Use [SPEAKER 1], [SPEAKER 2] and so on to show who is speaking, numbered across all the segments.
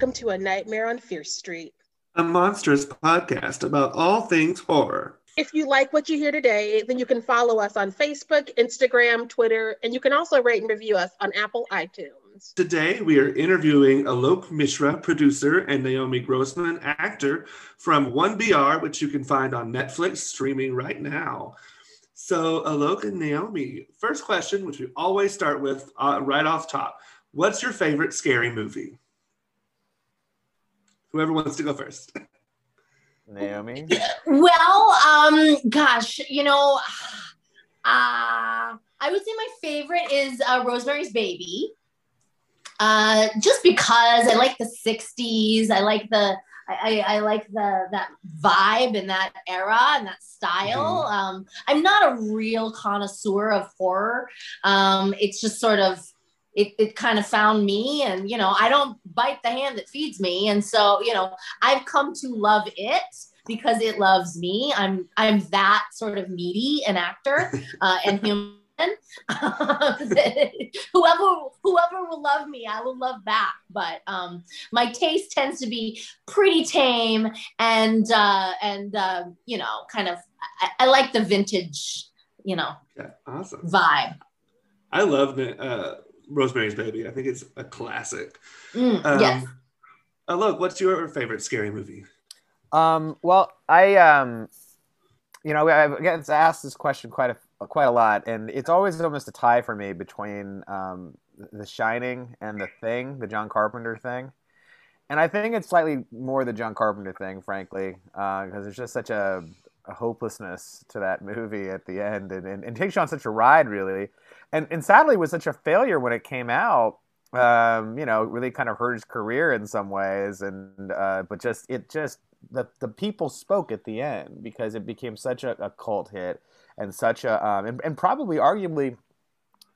[SPEAKER 1] welcome to A Nightmare on Fierce Street,
[SPEAKER 2] a monstrous podcast about all things horror.
[SPEAKER 1] If you like what you hear today, then you can follow us on Facebook, Instagram, Twitter, and you can also rate and review us on Apple iTunes.
[SPEAKER 2] Today, we are interviewing Alok Mishra, producer, and Naomi Grossman, actor from 1BR, which you can find on Netflix streaming right now. So, Alok and Naomi, first question, which we always start with uh, right off top What's your favorite scary movie? Whoever wants to go first.
[SPEAKER 3] Naomi?
[SPEAKER 4] Well, um, gosh, you know, uh, I would say my favorite is uh, Rosemary's Baby. Uh, just because I like the 60s. I like the I, I, like the that vibe and that era and that style. Mm-hmm. Um, I'm not a real connoisseur of horror. Um, it's just sort of it, it kind of found me and you know i don't bite the hand that feeds me. And so you know i've come to love it because it loves me. I'm i'm that sort of needy an actor uh, and human. Whoever whoever will love me i will love back. But um my taste tends to be pretty tame and uh and uh, you know kind of I, I like the vintage you know
[SPEAKER 2] yeah, awesome.
[SPEAKER 4] vibe.
[SPEAKER 2] I love the uh Rosemary's Baby. I think it's a classic.
[SPEAKER 4] Mm, um, yes.
[SPEAKER 2] Uh, look, what's your favorite scary movie?
[SPEAKER 3] Um, well, I, um, you know, I get asked this question quite a quite a lot, and it's always almost a tie for me between um, The Shining and The Thing, the John Carpenter thing. And I think it's slightly more the John Carpenter thing, frankly, because uh, there's just such a, a, hopelessness to that movie at the end, and, and, and takes you on such a ride, really and and sadly it was such a failure when it came out. Um, you know, really kind of hurt his career in some ways, and uh, but just it just the the people spoke at the end because it became such a, a cult hit and such a um, and, and, probably arguably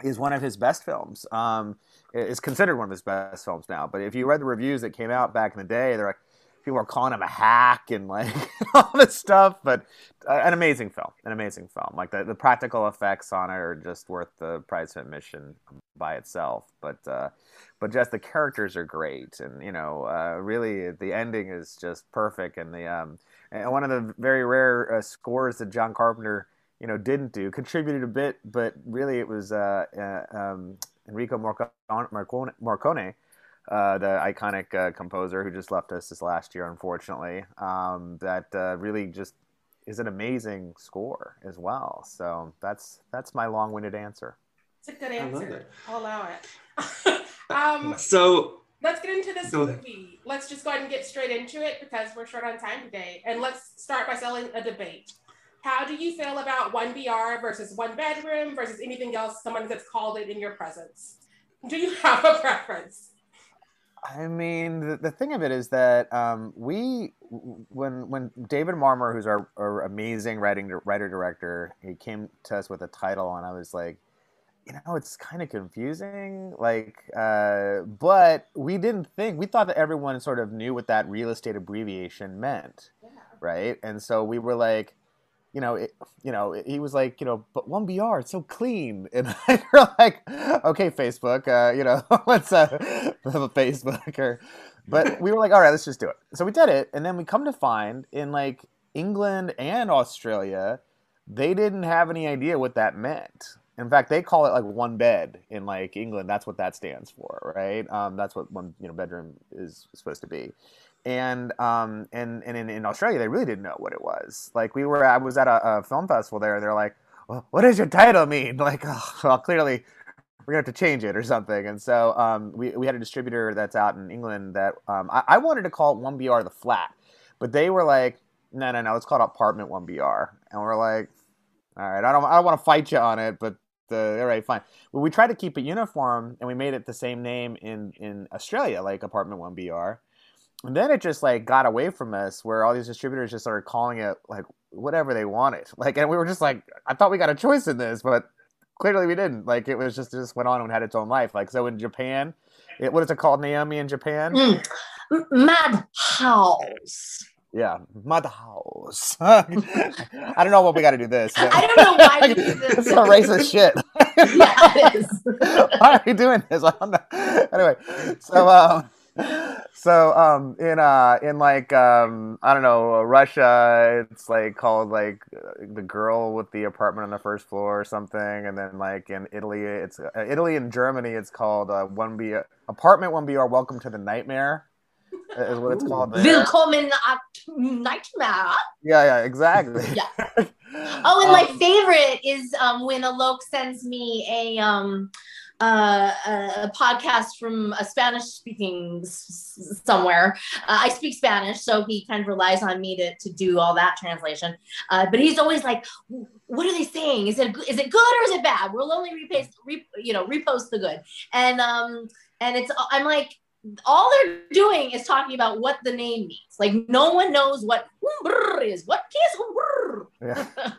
[SPEAKER 3] is one of his best films. Um, is considered one of his best films now. But if you read the reviews that came out back in the day, they're like people are calling him a hack and like all this stuff. But uh, an amazing film, an amazing film. Like the, the practical effects on it are just worth the price of admission by itself. But uh, but just the characters are great, and you know, uh, really the ending is just perfect. And the um, and one of the very rare uh, scores that John Carpenter you know didn't do contributed a bit, but really it was uh, uh, um, Enrico Morricone uh, the iconic uh, composer who just left us this last year, unfortunately. Um, that uh, really just is an amazing score as well. So that's that's my long-winded answer.
[SPEAKER 1] It's a good answer. I'll allow it. um,
[SPEAKER 2] so
[SPEAKER 1] let's get into this movie. Let's just go ahead and get straight into it because we're short on time today. And let's start by selling a debate. How do you feel about one BR versus one bedroom versus anything else someone that's called it in your presence? Do you have a preference?
[SPEAKER 3] I mean, the, the thing of it is that um, we, when when David Marmor, who's our, our amazing writing writer director, he came to us with a title, and I was like, you know, it's kind of confusing. Like, uh, but we didn't think we thought that everyone sort of knew what that real estate abbreviation meant, yeah. right? And so we were like, you know, it, you know, he was like, you know, but one BR, it's so clean, and we're like, okay, Facebook, uh, you know, let's uh, Facebook, or, but we were like, all right, let's just do it. So we did it, and then we come to find in like England and Australia, they didn't have any idea what that meant. In fact, they call it like one bed in like England. That's what that stands for, right? Um, that's what one you know bedroom is supposed to be and um and and in, in Australia they really didn't know what it was. Like we were, I was at a, a film festival there. They're like, well, "What does your title mean?" Like, oh, well, clearly we're gonna have to change it or something. And so um, we we had a distributor that's out in England that um, I, I wanted to call it One BR the flat, but they were like, "No, no, no, it's called Apartment One BR," and we're like, "All right, I don't I don't want to fight you on it, but." The, all right, fine. Well, we tried to keep it uniform, and we made it the same name in in Australia, like Apartment One BR and then it just like got away from us where all these distributors just started calling it like whatever they wanted like and we were just like i thought we got a choice in this but clearly we didn't like it was just it just went on and had its own life like so in japan it, what is it called naomi in japan mm.
[SPEAKER 4] madhouse
[SPEAKER 3] yeah, Madhouse. I don't know what we got to do this.
[SPEAKER 4] I don't know why we do this.
[SPEAKER 3] it's a racist shit.
[SPEAKER 4] yeah, it is.
[SPEAKER 3] why are we doing this? I don't know. Anyway, so um, So um, in uh in like um I don't know Russia it's like called like the girl with the apartment on the first floor or something and then like in Italy it's uh, Italy and Germany it's called uh, one B apartment one BR welcome to the nightmare is what it's called there.
[SPEAKER 4] Willkommen at Nightmare.
[SPEAKER 3] Yeah, yeah, exactly.
[SPEAKER 4] Yeah. Oh, and my
[SPEAKER 3] Um,
[SPEAKER 4] favorite is um, when Alok sends me a um, uh, a podcast from a Spanish speaking s- somewhere. Uh, I speak Spanish, so he kind of relies on me to, to do all that translation. Uh, but he's always like, "What are they saying? Is it is it good or is it bad? We'll only repost, re, you know, repost the good." And um, and it's I'm like, all they're doing is talking about what the name means. Like no one knows what is. What is
[SPEAKER 3] Yeah.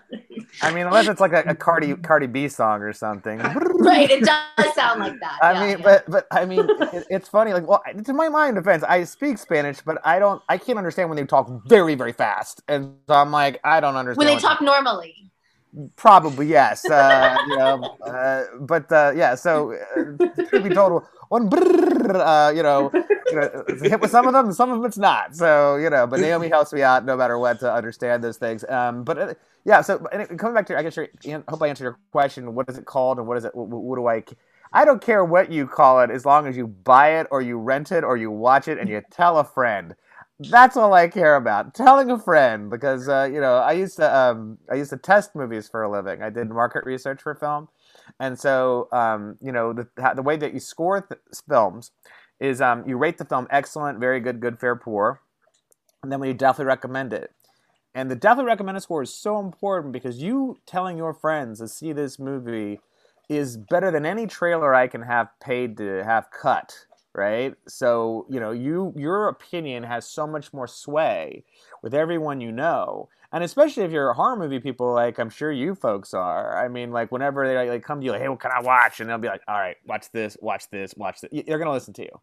[SPEAKER 3] I mean, unless it's like a, a Cardi mm-hmm. Cardi B song or something.
[SPEAKER 4] right? It does sound like that.
[SPEAKER 3] I
[SPEAKER 4] yeah,
[SPEAKER 3] mean,
[SPEAKER 4] yeah.
[SPEAKER 3] but but I mean, it, it's funny. Like, well, to my mind defense, I speak Spanish, but I don't. I can't understand when they talk very very fast, and so I'm like, I don't understand
[SPEAKER 4] when they talk normally.
[SPEAKER 3] Probably yes. Uh, you know, uh, but uh, yeah. So uh, truth be told, one brrr, uh, you know, you know, hit with some of them, some of them it's not. So you know, but Naomi helps me out no matter what to understand those things. Um, but uh, yeah. So coming back to, I guess, your, hope I answered your question. What is it called, and what is it? What, what do I? I don't care what you call it, as long as you buy it or you rent it or you watch it and you tell a friend that's all I care about. Telling a friend because uh, you know I used to um, I used to test movies for a living. I did market research for film, and so um, you know the the way that you score th- films is um, you rate the film excellent, very good, good, fair, poor, and then we definitely recommend it. And the definitely recommended score is so important because you telling your friends to see this movie is better than any trailer I can have paid to have cut right? So you know you your opinion has so much more sway with everyone you know. And especially if you're horror movie people like i'm sure you folks are. I mean like whenever they like come to you like hey what can i watch? And they'll be like all right watch this watch this watch this they're gonna listen to you.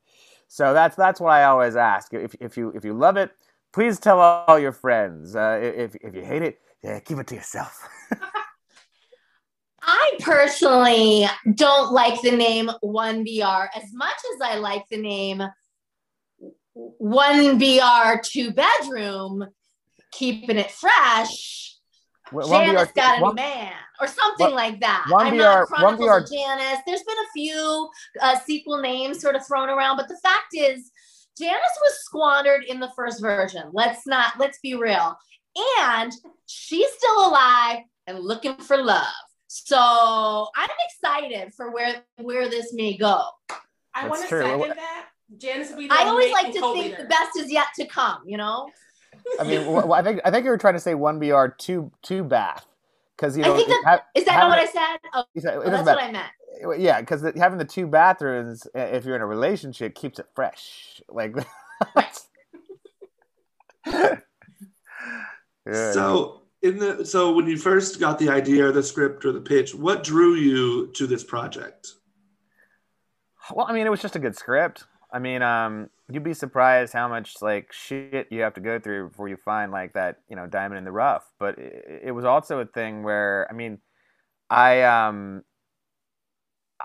[SPEAKER 3] So that's that's what i always ask. If, if you if you love it please tell all your friends. Uh, if, if you hate it yeah, keep it to yourself
[SPEAKER 4] I personally don't like the name 1BR as much as I like the name 1BR two bedroom, keeping it fresh. Janice
[SPEAKER 3] BR
[SPEAKER 4] got a
[SPEAKER 3] one-
[SPEAKER 4] man, or something
[SPEAKER 3] one-
[SPEAKER 4] like that.
[SPEAKER 3] one
[SPEAKER 4] I'm
[SPEAKER 3] BR
[SPEAKER 4] not
[SPEAKER 3] one BR
[SPEAKER 4] of Janice. There's been a few uh, sequel names sort of thrown around, but the fact is, Janice was squandered in the first version. Let's not. Let's be real. And she's still alive and looking for love. So I'm excited for where where this may go.
[SPEAKER 1] I want to second that. Janice would
[SPEAKER 4] I always like to
[SPEAKER 1] co-leader.
[SPEAKER 4] think the best is yet to come. You know.
[SPEAKER 3] I mean, wh- wh- I think I think you were trying to say one BR two two bath because you
[SPEAKER 4] I
[SPEAKER 3] know
[SPEAKER 4] think that-
[SPEAKER 3] ha-
[SPEAKER 4] Is that not what I said? Oh,
[SPEAKER 3] said- it
[SPEAKER 4] well, that's
[SPEAKER 3] matter.
[SPEAKER 4] what I meant.
[SPEAKER 3] Yeah, because having the two bathrooms, uh, if you're in a relationship, keeps it fresh. Like, yeah.
[SPEAKER 2] So in the so when you first got the idea or the script or the pitch, what drew you to this project?
[SPEAKER 3] well, I mean, it was just a good script. I mean, um, you'd be surprised how much like shit you have to go through before you find like that, you know, diamond in the rough. But it, it was also a thing where, I mean, I um,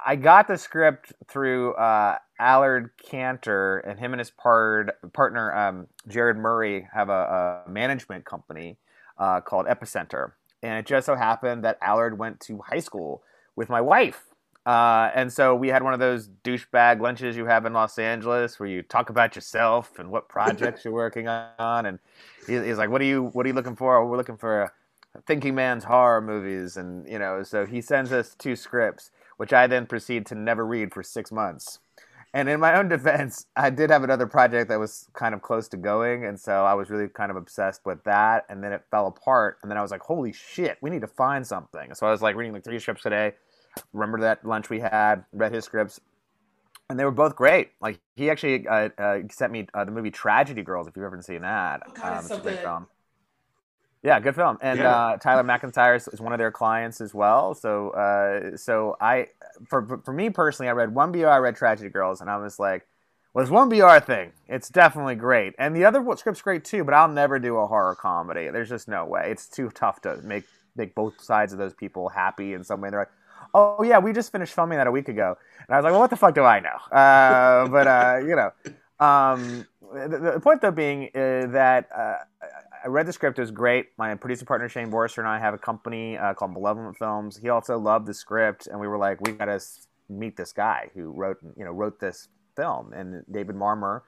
[SPEAKER 3] I got the script through uh, Allard Cantor, and him and his part, partner um, Jared Murray have a, a management company uh, called Epicenter, and it just so happened that Allard went to high school with my wife. Uh, and so we had one of those douchebag lunches you have in Los Angeles where you talk about yourself and what projects you're working on. And he's like, "What are you? What are you looking for? We're looking for thinking man's horror movies." And you know, so he sends us two scripts, which I then proceed to never read for six months. And in my own defense, I did have another project that was kind of close to going, and so I was really kind of obsessed with that. And then it fell apart, and then I was like, "Holy shit, we need to find something." So I was like reading like three scripts today. remember that lunch we had, read his scripts, and they were both great. Like he actually uh, uh, sent me uh, the movie Tragedy Girls, if you've ever seen that.
[SPEAKER 1] Oh, God, it's
[SPEAKER 3] it's
[SPEAKER 1] so
[SPEAKER 3] a great
[SPEAKER 1] good.
[SPEAKER 3] film. Yeah, good film. And
[SPEAKER 2] Yeah.
[SPEAKER 3] uh, Tyler McIntyre is, one of their clients as well. So, uh, so I, for for me personally, I read one BR, I read Tragedy Girls, and I was like, well, this one BR thing, it's definitely great. And the other script's great too, but I'll never do a horror comedy. There's just no way. It's too tough to make make both sides of those people happy in some way. They're like, oh yeah, we just finished filming that a week ago, and I was like, well, what the fuck do I know? Uh, but uh, you know, um, the, the point though being uh, that uh, I read the script. It was great. My producer partner Shane Borster and I have a company uh, called Malevolent Films. He also loved the script, and we were like, we got to meet this guy who wrote you know wrote this film. And David Marmor,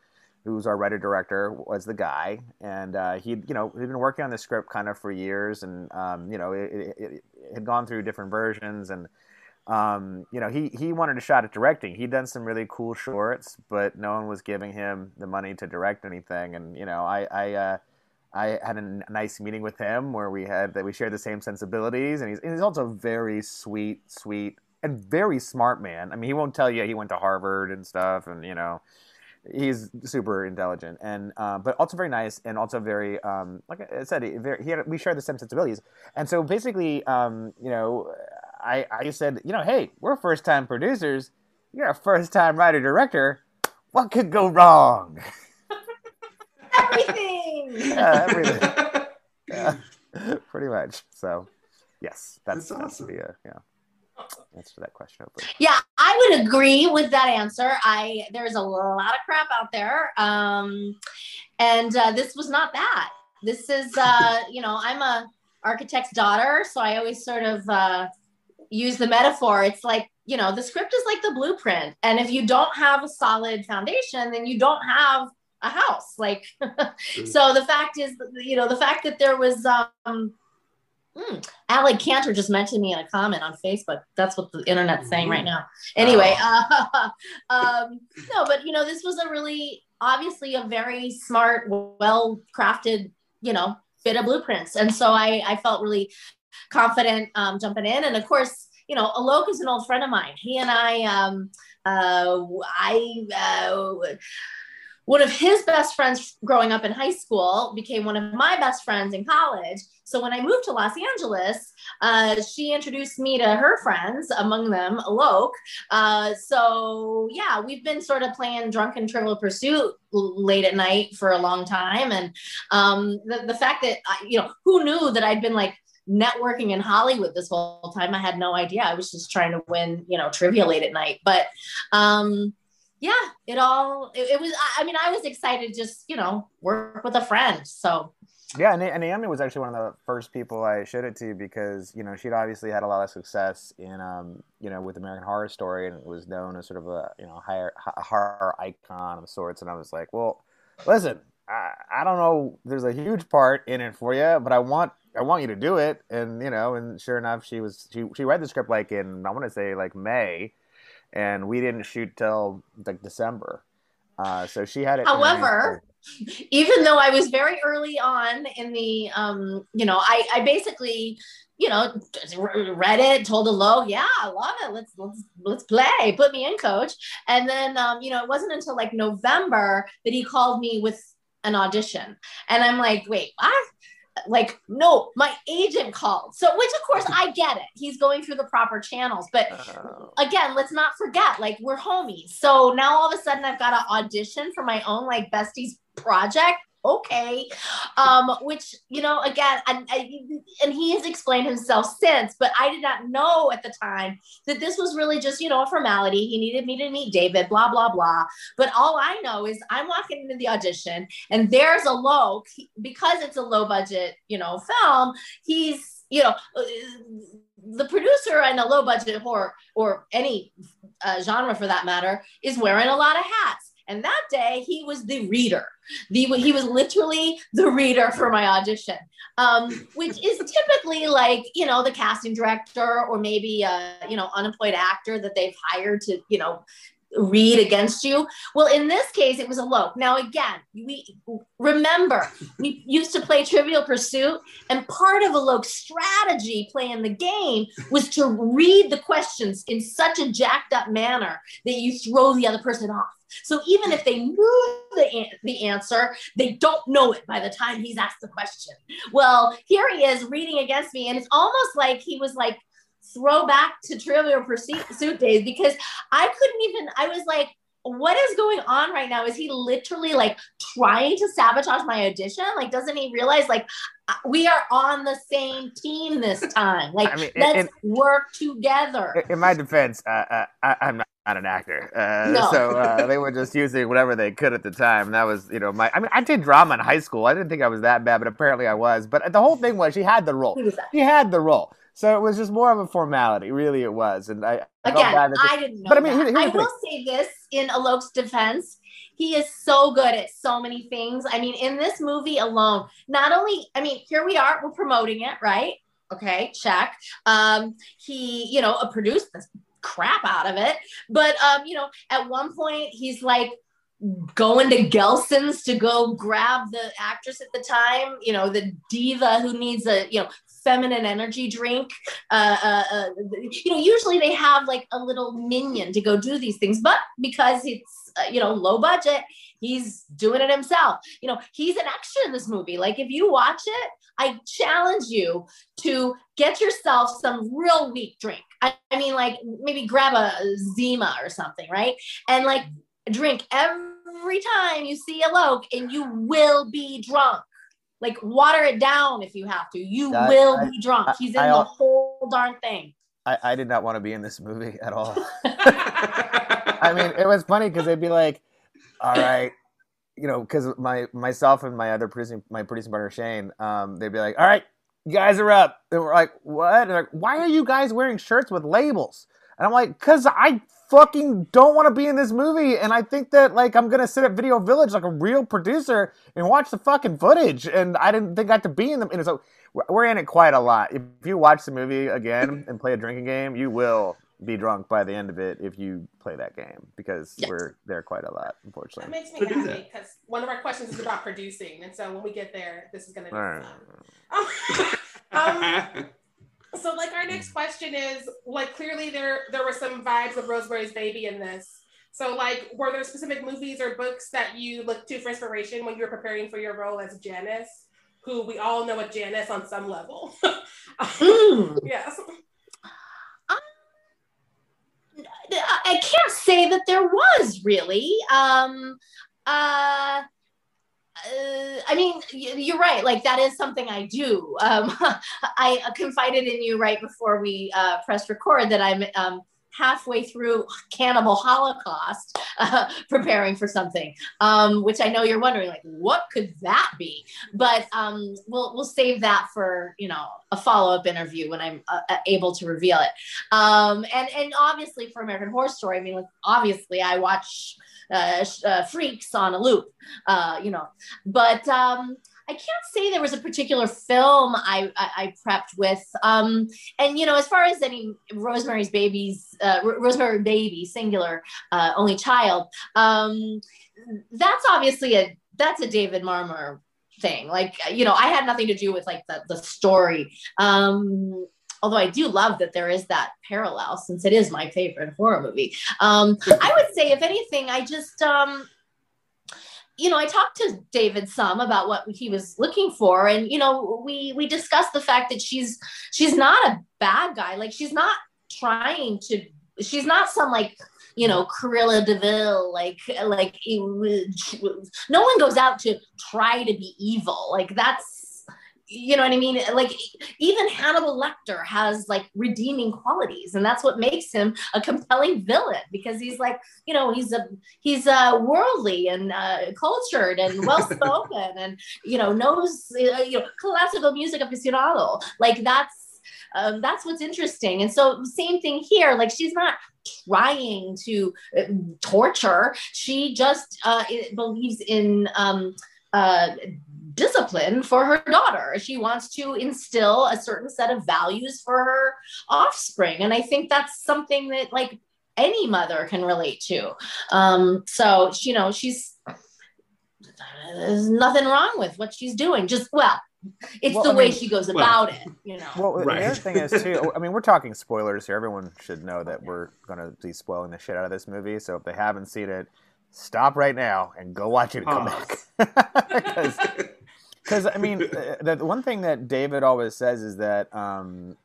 [SPEAKER 3] who's our writer director, was the guy, and uh, he you know he'd been working on the script kind of for years, and um, you know it, it, it, had gone through different versions and. Um, you know, he, he wanted a shot at directing. He'd done some really cool shorts, but no one was giving him the money to direct anything. And, you know, I, I, uh, I had a nice meeting with him where we had that we shared the same sensibilities, and he's, and he's also very sweet, sweet, and very smart man. I mean, he won't tell you he went to Harvard and stuff, and you know, he's super intelligent, and uh, but also very nice, and also very um, like I said, very, he had, we share the same sensibilities, and so basically, um, you know, I I said, you know, hey, we're first time producers, you're a first time writer director, what could go wrong?
[SPEAKER 4] everything.
[SPEAKER 3] Yeah, everything. yeah, pretty much. So, yes, that's, that's awesome. The, uh, yeah, answer that question. Hopefully.
[SPEAKER 4] Yeah, I would agree with that answer. I there's a lot of crap out there, um, and uh, this was not that. This is, uh, you know, I'm a architect's daughter, so I always sort of uh, use the metaphor. It's like you know, the script is like the blueprint, and if you don't have a solid foundation, then you don't have a house like so the fact is you know the fact that there was um mm, Allard Cantor just mentioned me in a comment on Facebook. That's what the internet's saying right now. Anyway, uh, um, no, but you know, this was a really obviously a very smart, well crafted, you know, bit of blueprints. And so I, I felt really confident um, jumping in. And of course, you know, Alok is an old friend of mine. He and I, um, uh, I, uh, one of his best friends growing up in high school became one of my best friends in college. So when I moved to Los Angeles, uh, she introduced me to her friends, among them Alok. Uh, so yeah, we've been sort of playing drunken trivial pursuit late at night for a long time. And um, the, the fact that, I, you know, who knew that I'd been like networking in Hollywood this whole time. I had no idea. I was just trying to win, you know, trivia late at night. But um, yeah, it all it, it, was. I mean, I was excited just you know work with a friend. So
[SPEAKER 3] yeah, and, Naomi was actually one of the first people I showed it to because you know she'd obviously had a lot of success in um you know with American Horror Story and was known as sort of a you know higher horror icon of sorts. And I was like, well, listen, I, I don't know. There's a huge part in it for you, but I want I want you to do it. And you know, and sure enough, she was she she read the script like in I want to say like May and we didn't shoot till like December. Uh, so she had it.
[SPEAKER 4] However, even though I was very early on in the, um, you know, I, I basically, you know, read it, told Alok, yeah, I love it. Let's let's let's play. Put me in, coach. And then, um, you know, it wasn't until like November that he called me with an audition, and I'm like, wait, what? Like no my agent called. So which of course i get it. He's going through the proper channels but oh. again let's not forget like we're homies. So now all of a sudden i've got to audition for my own like besties project okay um which you know again and, and he has explained himself since but i did not know at the time that this was really just you know a formality. He needed me to meet david blah blah blah. But all i know is i'm walking into the audition and there's Alok because it's a low budget you know film he's you know the producer in a low budget horror or any uh, genre for that matter is wearing a lot of hats and that day he was the reader. The, he was literally the reader for my audition, um, which is typically like, you know, the casting director or maybe a, you know, unemployed actor that they've hired to, you know, read against you. Well, in this case, it was Alok. Now, again, we remember we used to play Trivial Pursuit, and part of Alok strategy playing the game was to read the questions in such a jacked up manner that you throw the other person off. So even if they knew the, the answer, they don't know it by the time he's asked the question. Well, here he is reading against me, and it's almost like he was like throwback to Trivial Pursuit days because I couldn't even, I was like, what is going on right now? Is he literally like trying to sabotage my audition? Like, doesn't he realize like uh, we are on the same team this time? Like, I mean, let's in, work together.
[SPEAKER 3] In my defense, uh, uh, I, am not an actor, uh,
[SPEAKER 4] No.
[SPEAKER 3] so uh, they were just using whatever they could at the time. And that was, you know, my. I mean, I did drama in high school. I didn't think I was that bad, but apparently I was. But the whole thing was she had the role.
[SPEAKER 4] Who was that?
[SPEAKER 3] She had the role, so it was just more of a formality. Really, it was. And I I
[SPEAKER 4] Again, I didn't know.
[SPEAKER 3] But I mean, here-
[SPEAKER 4] I will say this in Alok's defense. He is so good at so many things. I mean, in this movie alone, not only, I mean, here we are, we're promoting it, right? Okay, check. Um, he, you know, produced the crap out of it. But um, you know, at one point he's like going to Gelson's to go grab the actress at the time, you know, the diva who needs a, you know, feminine energy drink. Uh, uh, uh, you know, usually they have like a little minion to go do these things, but because it's, uh, you know, low budget, he's doing it himself. You know, he's an extra in this movie. Like if you watch it, I challenge you to get yourself some real weak drink. I, I mean, like maybe grab a Zima or something, right? And like drink every time you see Alok, and you will be drunk. Like water it down if you have to. You
[SPEAKER 3] I-
[SPEAKER 4] will
[SPEAKER 3] I-
[SPEAKER 4] be drunk.
[SPEAKER 3] I-
[SPEAKER 4] He's in the whole darn thing.
[SPEAKER 3] I, I did not want to be in this movie at all. I mean, it was funny because they'd be like, "All right," you know, because my myself and my other producing my producing partner Shane, um, they'd be like, "All right, you guys are up," and we're like, "What?" And they're like, "Why are you guys wearing shirts with labels?" And I'm like, "Cause I fucking don't want to be in this movie, and I think that like I'm gonna sit at Video Village like a real producer and watch the fucking footage, and I didn't think I had to be in them." And so we're- we're in it quite a lot. If you watch the movie again and play a drinking game, you will be drunk by the end of it if you play that game because
[SPEAKER 4] Yes.
[SPEAKER 3] we're there quite a lot, unfortunately.
[SPEAKER 1] That makes me
[SPEAKER 2] But
[SPEAKER 1] happy because one of our questions is about producing, and so when we get there, this is going to be
[SPEAKER 3] All right.
[SPEAKER 1] fun. Um, so, like, our next question is like, clearly there there were some vibes of Rosemary's Baby in this. So, like, were there specific movies or books that you looked to for inspiration when you were preparing for your role as Janice, who we all know a Janice on some level?
[SPEAKER 4] Mm.
[SPEAKER 1] yes.
[SPEAKER 4] I can't say that there was really. Um, uh, uh, I mean, you're right. Like that is something I do. Um, I confided in you right before we uh, pressed record that I'm um, halfway through Cannibal Holocaust, uh, preparing for something. Um, which I know you're wondering, like, what could that be? But um, we'll we'll save that for you know a follow up interview when I'm uh, uh, able to reveal it. Um, and and obviously for American Horror Story, I mean, like, obviously I watch uh, uh, Freaks on a loop, uh, you know. But um, I can't say there was a particular film I, I, I prepped with. Um, and you know, as far as any Rosemary's Babies, uh, Ro- Rosemary Baby, singular, uh, only child, um, that's obviously a that's a David Marmor thing. Like you know, I had nothing to do with like the the story. Um, although I do love that there is that parallel since it is my favorite horror movie. Um, I would say, if anything, I just, um, you know, I talked to David some about what he was looking for, and you know, we we discussed the fact that she's she's not a bad guy. Like she's not trying to. She's not some like you know Cruella de Vil. Like like no one goes out to try to be evil. Like that's you know what I mean? Like even Hannibal Lecter has like redeeming qualities, and that's what makes him a compelling villain because he's like, you know, he's a he's uh, worldly and uh, cultured and well spoken, and you know knows uh, you know classical music aficionado. Like that's um, that's what's interesting. And so same thing here. Like she's not trying to uh, torture. She just uh, believes in um, uh, discipline for her daughter. She wants to instill a certain set of values for her offspring. And I think that's something that like any mother can relate to. Um, so, you know, she's there's nothing wrong with what she's doing. Just well, it's
[SPEAKER 3] Well,
[SPEAKER 4] the
[SPEAKER 3] I
[SPEAKER 4] way
[SPEAKER 3] mean-
[SPEAKER 4] she goes
[SPEAKER 2] well-
[SPEAKER 4] about it, you know.
[SPEAKER 3] Well, the other thing is too. I mean, we're talking spoilers here. Everyone should know that we're going to be spoiling the shit out of this movie. So if they haven't seen it, stop right now and go watch it and come back. Because I mean, uh, the the one thing that David always says is that um,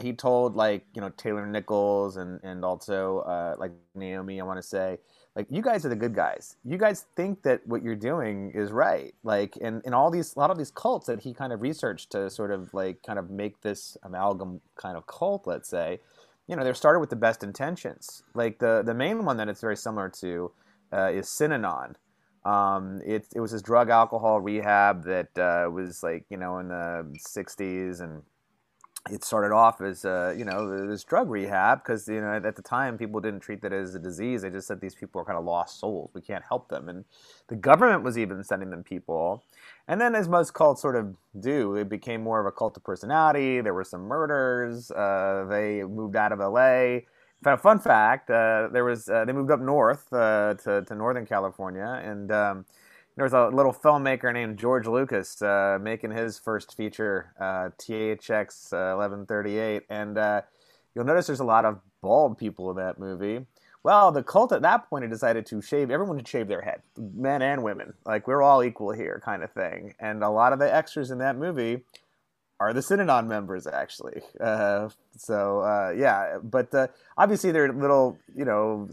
[SPEAKER 3] he told like you know Taylor Nichols and and also uh, like Naomi, I want to say. Like you guys are the good guys. You guys think that what you're doing is right. Like and, and all these a lot of these cults that he kind of researched to sort of like kind of make this amalgam kind of cult, let's say. you know, they're started with the best intentions. Like the the main one that it's very similar to uh, is Synanon. Um, it it was this drug alcohol rehab that uh, was like you know in the '60s, and it started off as uh, you know this drug rehab because you know at the time people didn't treat that as a disease. They just said these people are kind of lost souls. We can't help them, and the government was even sending them people. And then, as most cults sort of do, it became more of a cult of personality. There were some murders. Uh, they moved out of LA. Fun fact: uh, there was uh, they moved up north uh, to to Northern California, and um, there was a little filmmaker named George Lucas uh, making his first feature, uh, THX 1138, and you'll notice there's a lot of bald people in that movie. Well, the cult at that point had decided to shave everyone to shave their head, men and women. Like we're all equal here, kind of thing. And a lot of the extras in that movie are the Synanon members, actually. Uh, so uh, yeah, but uh, obviously there are little, you know,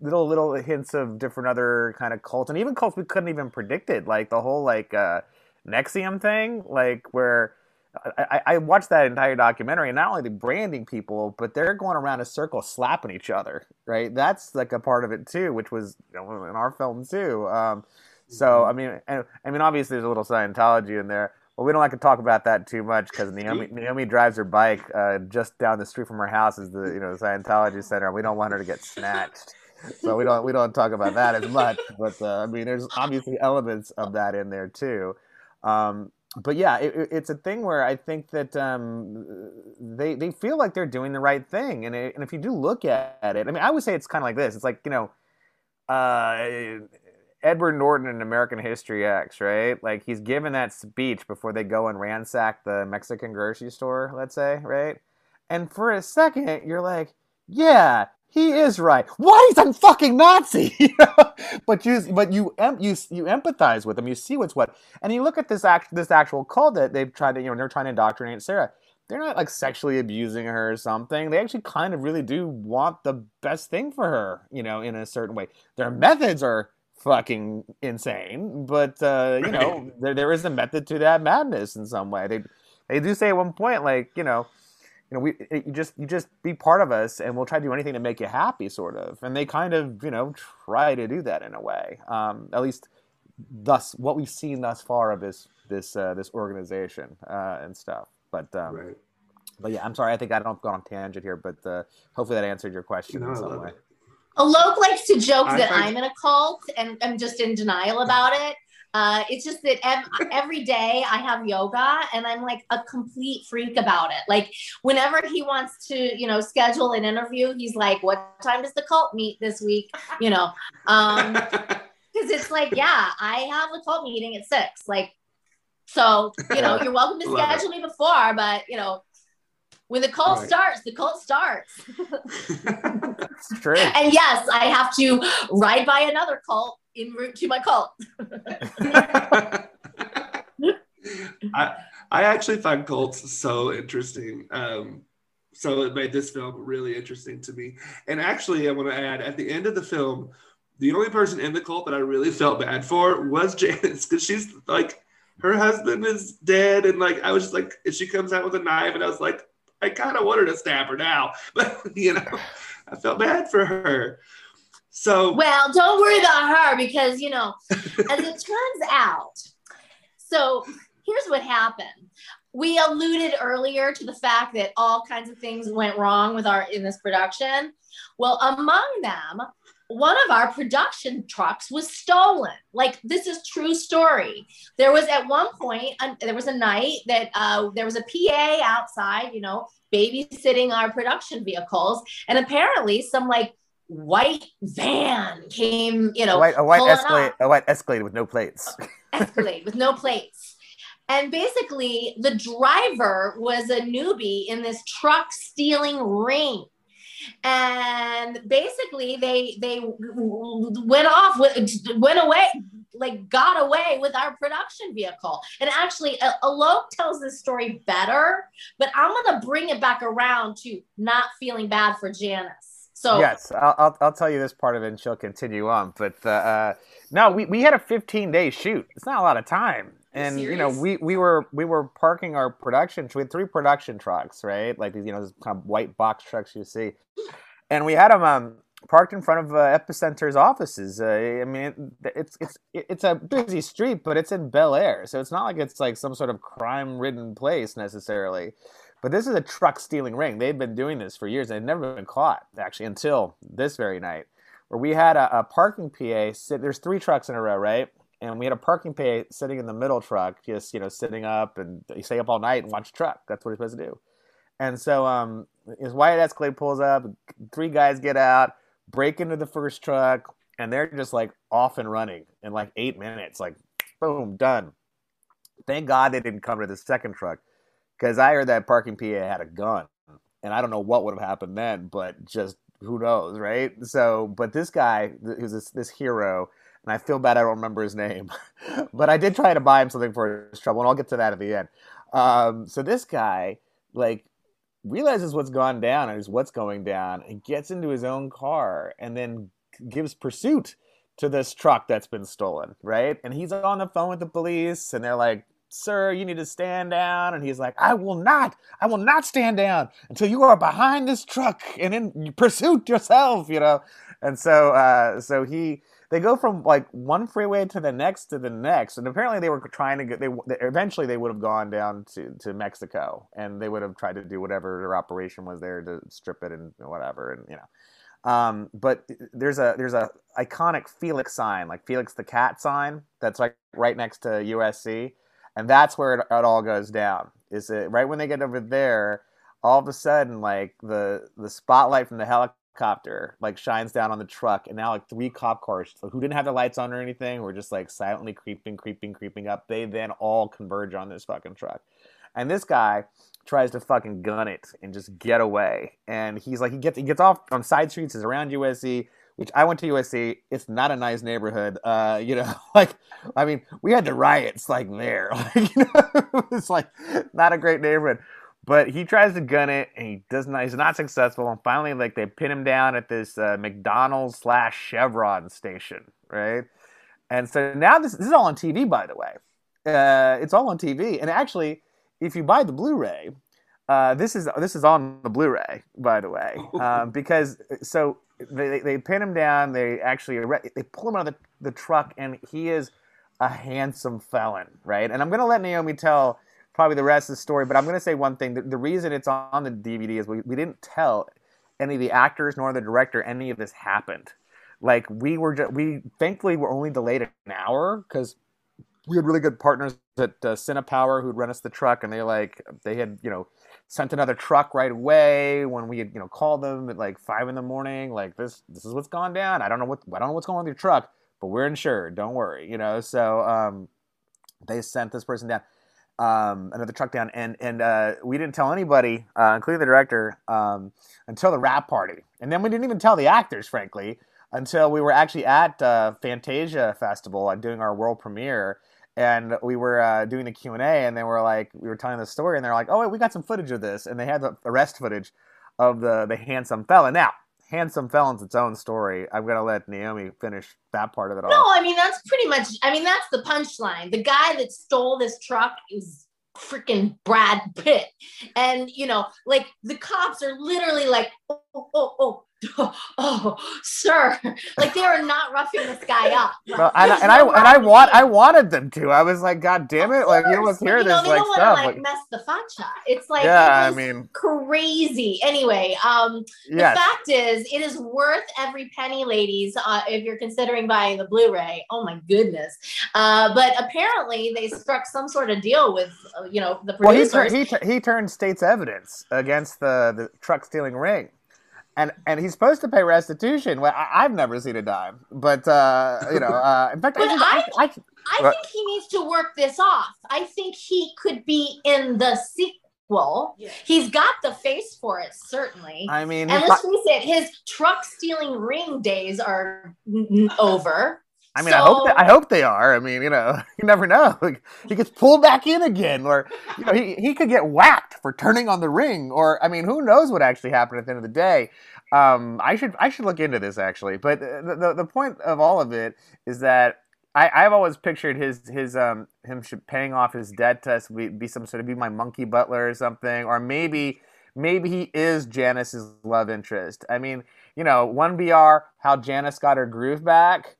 [SPEAKER 3] little little hints of different other kind of cults, and even cults we couldn't even predict it, like the whole like uh, NXIVM thing, like where I, I, watched that entire documentary, and not only the branding people, but they're going around a circle slapping each other, right? That's like a part of it too, which was you know, in our film too. Um, so mm-hmm. I mean, and, I mean, obviously there's a little Scientology in there. Well, we don't like to talk about that too much because Naomi, Naomi drives her bike uh, just down the street from her house is the you know the Scientology center, and we don't want her to get snatched. so we don't we don't talk about that as much. But uh, I mean, there's obviously elements of that in there too. Um, but yeah, it, it's a thing where I think that um, they they feel like they're doing the right thing, and it, and if you do look at it, I mean, I would say it's kind of like this. It's like you know, uh, Edward Norton in American History X, right? Like he's given that speech before they go and ransack the Mexican grocery store, let's say, right? And for a second, you're like, yeah, he is right. What? He's a fucking Nazi. but you, but you, you, you empathize with him. You see what's what. And you look at this act, this actual cult that they've tried to, you know, they're trying to indoctrinate Sarah. They're not like sexually abusing her or something. They actually kind of really do want the best thing for her, you know, in a certain way. Their methods are fucking insane, but uh, you know, there there is a method to that madness in some way. They they do say at one point, like, you know you know, we you just you just be part of us, and we'll try to do anything to make you happy, sort of. And they kind of you know try to do that in a way. Um, at least thus what we've seen thus far of this this uh, this organization uh, and stuff. But um, right. but yeah, I'm sorry. I think I don't go on tangent here, but uh, hopefully that answered your question no, in some way.
[SPEAKER 4] Alok likes to joke I that I'm in a cult and I'm just in denial about it. Uh, it's just that ev- every day I have yoga and I'm like a complete freak about it. Like whenever he wants to, you know, schedule an interview, he's like, "What time does the cult meet this week?" You know, um, because it's like, yeah, I have a cult meeting at six. Like, so you know, you're welcome to schedule me before, but you know, when the cult right. starts, the cult starts.
[SPEAKER 3] it's true.
[SPEAKER 4] And yes, I have to ride by another cult en route to my cult.
[SPEAKER 2] I I actually find cults so interesting. Um, so it made this film really interesting to me. And actually, I want to add at the end of the film, the only person in the cult that I really felt bad for was Janice because she's like, her husband is dead, and like I was just like, she comes out with a knife, and I was like, I kind of wanted to stab her now, but you know, I felt bad for her. So
[SPEAKER 4] well, don't worry about her because you know, as it turns out, so here's what happened. We alluded earlier to the fact that all kinds of things went wrong with our in this production. Well, among them, one of our production trucks was stolen. Like this is true story. There was at one point uh, there was a night that uh, there was a PA outside, you know, babysitting our production vehicles, and apparently some like white van came, you know,
[SPEAKER 3] a white, a white Escalade, up. a white Escalade with no plates.
[SPEAKER 4] Escalade with no plates. And basically, the driver was a newbie in this truck stealing ring. And basically, they they went off went away like got away with our production vehicle. And actually, Alok tells this story better, but I'm gonna bring it back around to not feeling bad for Janice. So
[SPEAKER 3] yes, I'll, I'll, I'll, tell you this part of it, and she'll continue on. But uh, uh, no, we, we had a 15 day shoot. It's not a lot of time, and you know we we were we were parking our production. We had three production trucks, right? Like these you know these kind of white box trucks you see, and we had them um, parked in front of uh, Epicenter's offices. Uh, I mean, it, it's it's it's a busy street, but it's in Bel Air, so it's not like it's like some sort of crime-ridden place necessarily. But this is a truck stealing ring. They've been doing this for years. They've never been caught actually until this very night, where we had a, a parking PA. Sit, there's three trucks in a row, right? And we had a parking PA sitting in the middle truck, just you know, sitting up and you stay up all night and watch truck. That's what he's supposed to do. And so um, his white Escalade pulls up. Three guys get out break into the first truck, and they're just like off and running in like eight minutes. Like, boom, done. Thank God they didn't come to the second truck because I heard that parking PA had a gun, and I don't know what would have happened then, but just who knows, right? So, but this guy, who's this, this hero, and I feel bad I don't remember his name, but I did try to buy him something for his trouble, and I'll get to that at the end. Um, so this guy, like, realizes what's gone down and is what's going down and gets into his own car and then gives pursuit to this truck that's been stolen, right? And he's on the phone with the police and they're like, Sir, you need to stand down. And he's like, I will not, I will not stand down until you are behind this truck and in pursuit yourself, you know? And so, uh, so he, they go from like one freeway to the next to the next, and apparently they were trying to get. They eventually they would have gone down to to Mexico, and they would have tried to do whatever their operation was there to strip it and whatever, and you know. Um, but there's a there's a iconic Felix sign, like Felix the cat sign, that's like right next to USC, and that's where it, it all goes down. Is it right when they get over there? All of a sudden, like the the spotlight from the helicopter helicopter like shines down on the truck and now like three cop cars who didn't have their lights on or anything were just like silently creeping creeping creeping up they then all converge on this fucking truck and this guy tries to fucking gun it and just get away and he's like he gets he gets off on side streets is around usc which I went to USC. It's not a nice neighborhood. Uh, you know, like I mean, we had the riots like there. Like, you know, it's like not a great neighborhood. But he tries to gun it, and he does not. He's not successful. And finally, like they pin him down at this uh, McDonald's slash Chevron station, right? And so now this, this is all on TV, by the way. Uh, it's all on TV, and actually, if you buy the Blu-ray, uh, this is this is on the Blu-ray, by the way, um, because so they, they pin him down. They actually they pull him out of the, the truck, and he is a handsome felon, right? And I'm gonna let Naomi tell probably the rest of the story. But I'm going to say one thing: the, the reason it's on the DVD is we, we didn't tell any of the actors nor the director any of this happened. Like we were, just, we thankfully were only delayed an hour because we had really good partners at uh, Cinepower who'd rent us the truck, and they like they had you know sent another truck right away when we had you know called them at like five in the morning. Like this, this is what's gone down. I don't know what I don't know what's going on with your truck, but we're insured. Don't worry, you know. So um, they sent this person down um, another truck down, and and uh, we didn't tell anybody, uh, including the director, um, until the wrap party, and then we didn't even tell the actors, frankly, until we were actually at uh, Fantasia Festival and doing our world premiere, and we were uh, doing the Q and A, and they were like, we were telling the story, and they're like, oh wait, we got some footage of this, and they had the arrest footage of the the handsome fella. Now Handsome Felon's its own story. I'm gonna let Naomi finish that part of it all.
[SPEAKER 4] No, I mean that's pretty much. I mean that's the punchline. The guy that stole this truck is freaking Brad Pitt, and you know, like the cops are literally like, oh, oh, oh, oh, oh, sir, like they are not roughing this guy up.
[SPEAKER 3] Well, and, and I and I want I wanted them to. I was like, God damn it! Like you don't hear you know, this like
[SPEAKER 4] don't
[SPEAKER 3] stuff.
[SPEAKER 4] Want to, like, mess the facha. It's like
[SPEAKER 3] yeah, I mean
[SPEAKER 4] crazy. Anyway, um, the fact is, it is worth every penny, ladies. Uh, if you're considering buying the Blu-ray, oh my goodness. Uh, but apparently they struck some sort of deal with uh, you know the producers.
[SPEAKER 3] Well, he, tur- he, he turned state's evidence against the the truck stealing ring and and he's supposed to pay restitution. Well, I, have never seen a dime, but uh, you know, uh, in fact,
[SPEAKER 4] I, I, I, I, think he needs to work this off. I think he could be in the sequel. Yeah. He's got the face for it, certainly.
[SPEAKER 3] I mean,
[SPEAKER 4] and let's face it, his truck stealing ring days are n- over.
[SPEAKER 3] I mean, so, I hope they, I hope they are. I mean, you know, you never know. he gets pulled back in again, or you know, he, he could get whacked for turning on the ring, or I mean, who knows what actually happened at the end of the day. Um, I should I should look into this actually, but the, the the point of all of it is that I, I've always pictured his his um him paying off his debt to us be, be some sort of be my monkey butler or something, or maybe maybe he is Janice's love interest. I mean, you know, one BR, how Janice got her groove back.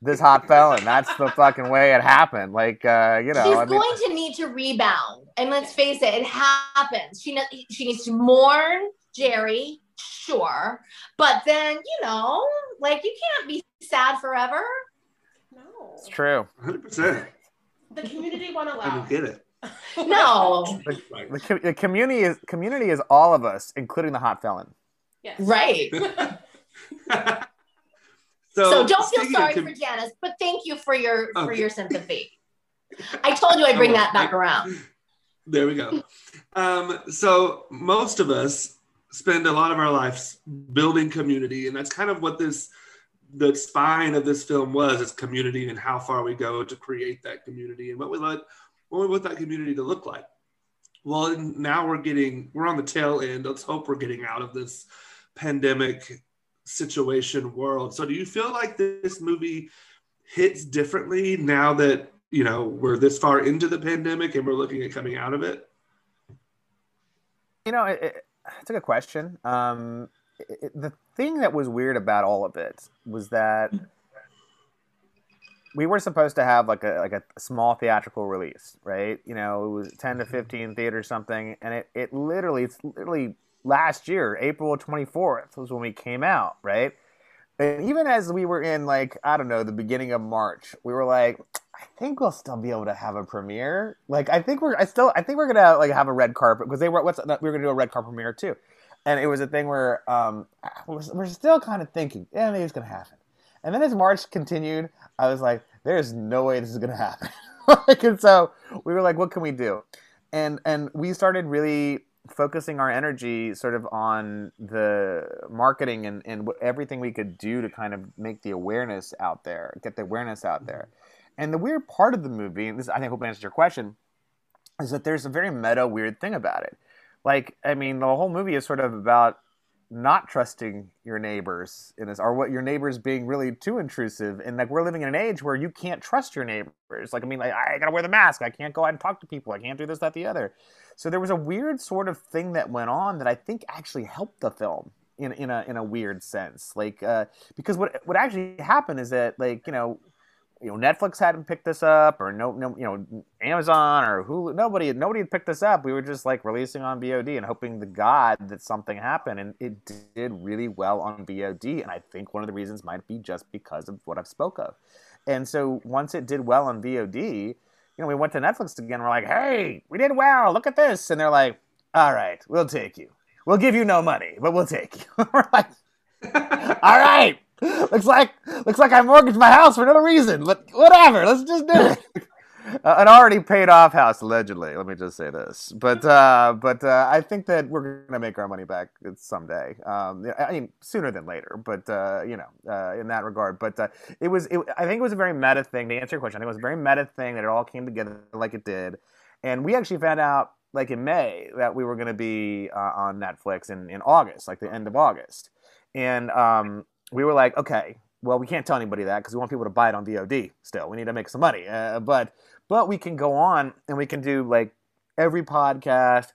[SPEAKER 3] This hot felon. That's the fucking way it happened. Like, uh, you know,
[SPEAKER 4] she's
[SPEAKER 3] I mean,
[SPEAKER 4] going to need to rebound, and let's face it, it happens. She ne- she needs to mourn Jerry, sure, but then you know, like you can't be sad forever.
[SPEAKER 1] No.
[SPEAKER 3] it's true.
[SPEAKER 2] 100%.
[SPEAKER 1] The community won't
[SPEAKER 2] I
[SPEAKER 1] allow
[SPEAKER 2] don't get it.
[SPEAKER 4] No,
[SPEAKER 2] Right.
[SPEAKER 3] The, the community is community is all of us, including the hot felon.
[SPEAKER 1] Yes.
[SPEAKER 4] right.
[SPEAKER 2] so,
[SPEAKER 4] So, don't feel sorry for Janice, but thank you for your for your sympathy. I told you I'd bring that back around.
[SPEAKER 2] There we go. Um, so most of us spend a lot of our lives building community, and that's kind of what this the spine of this film was is community and how far we go to create that community and what we let what we want that community to look like. Well, now we're getting we're on the tail end. Let's hope we're getting out of this pandemic situation world. So do you feel like this movie hits differently now that you know we're this far into the pandemic and we're looking at coming out of it?
[SPEAKER 3] You know, it, it, it's a good question. Um, it, the thing that was weird about all of it was that we were supposed to have like a like a small theatrical release, right? You know, it was ten to fifteen theaters something, and it it literally it's literally last year, April twenty fourth was when we came out, right? And even as we were in like I don't know the beginning of March, we were like, I think we'll still be able to have a premiere. Like I think we're I still I think we're gonna like have a red carpet because they were what's we were gonna do a red carpet premiere too, and it was a thing where um we're, we're still kind of thinking yeah maybe it's gonna happen, and then as March continued, I was like there's no way this is gonna happen, like and so we were like what can we do, and and we started really focusing our energy sort of on the marketing and, and what, everything we could do to kind of make the awareness out there, get the awareness out there. Mm-hmm. And the weird part of the movie, and this I think hope answers your question, is that there's a very meta weird thing about it. Like, I mean, the whole movie is sort of about not trusting your neighbors in this, or what your neighbors being really too intrusive. And like, we're living in an age where you can't trust your neighbors. Like, I mean, like, I gotta wear the mask. I can't go out and talk to people. I can't do this, that, the other. So there was a weird sort of thing that went on that I think actually helped the film in in a in a weird sense. Like, uh, because what what actually happened is that like you know you know Netflix hadn't picked this up or no no you know Amazon or Hulu nobody nobody had picked this up. We were just like releasing on VOD and hoping to God that something happened and it did really well on VOD and I think one of the reasons might be just because of what I've spoke of. And so once it did well on VOD, you know, we went to Netflix again. We're like, "Hey, we did well. Look at this." And they're like, "All right, we'll take you. We'll give you no money, but we'll take you." we're like, "All right." looks like looks like I mortgaged my house for no reason. But whatever, let's just do it. An already paid off house, allegedly. Let me just say this, but uh, but uh, I think that we're gonna make our money back someday. Um, I mean, sooner than later, but uh, you know, uh, in that regard. But uh, it was, it, I think it was a very meta thing. To answer your question, I think it was a very meta thing that it all came together like it did, and we actually found out like in May that we were gonna be on Netflix in in August, like the end of August, and um, we were like, okay, well, we can't tell anybody that because we want people to buy it on VOD. Still, we need to make some money. Uh, but but we can go on and we can do like every podcast.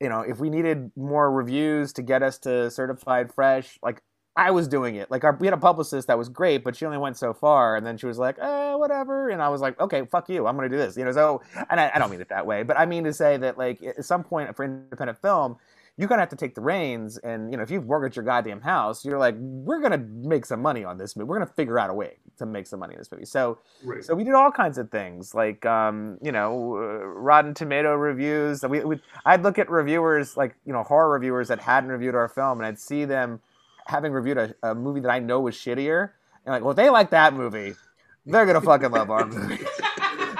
[SPEAKER 3] You know, if we needed more reviews to get us to certified fresh, like I was doing it. Like our, we had a publicist that was great, but she only went so far, and then she was like, "Eh, whatever." And I was like, "Okay, fuck you. I'm gonna do this." You know, so and I, I don't mean it that way, but I mean to say that like at some point for independent film, you're gonna have to take the reins and you know if you've mortgaged your goddamn house you're like we're gonna make some money on this movie. We're gonna figure out a way to make some money in this movie. So
[SPEAKER 2] Right.
[SPEAKER 3] so we did all kinds of things like um, you know uh, rotten tomato reviews. We, we, i'd look at reviewers like you know horror reviewers that hadn't reviewed our film and i'd see them having reviewed a, a movie that i know was shittier and like well they like that movie they're gonna fucking love our movie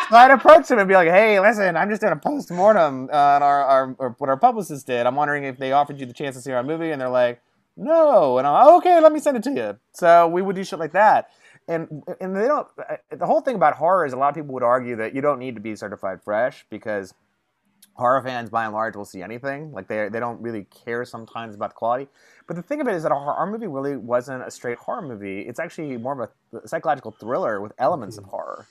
[SPEAKER 3] so I'd approach them and be like, "Hey, listen, I'm just doing a post mortem uh, on our, our or what our publicist did. I'm wondering if they offered you the chance to see our movie." And they're like, "No," and I'm like, "Okay, let me send it to you." So we would do shit like that, and and they don't. Uh, the whole thing about horror is a lot of people would argue that you don't need to be certified fresh because horror fans by and large will see anything. Like they they don't really care sometimes about the quality. But the thing of it is that our, our movie really wasn't a straight horror movie. It's actually more of a psychological thriller with elements of horror.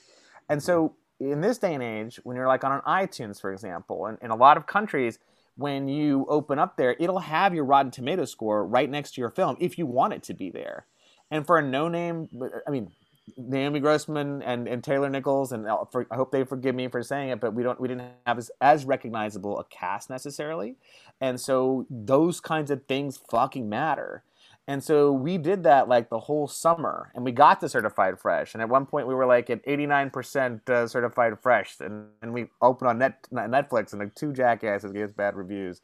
[SPEAKER 3] And so in this day and age, when you're like on an iTunes, for example, and in a lot of countries, when you open up there, it'll have your Rotten Tomato score right next to your film if you want it to be there. And for a no name, I mean, Naomi Grossman and, and Taylor Nichols, and uh, for, I hope they forgive me for saying it, but we don't we didn't have as, as recognizable a cast necessarily, and so those kinds of things fucking matter. And so we did that like the whole summer, and we got to certified fresh. And at one point, we were like at 89% uh, certified fresh, and, and we opened on net Netflix, and like two jackasses gave us bad reviews.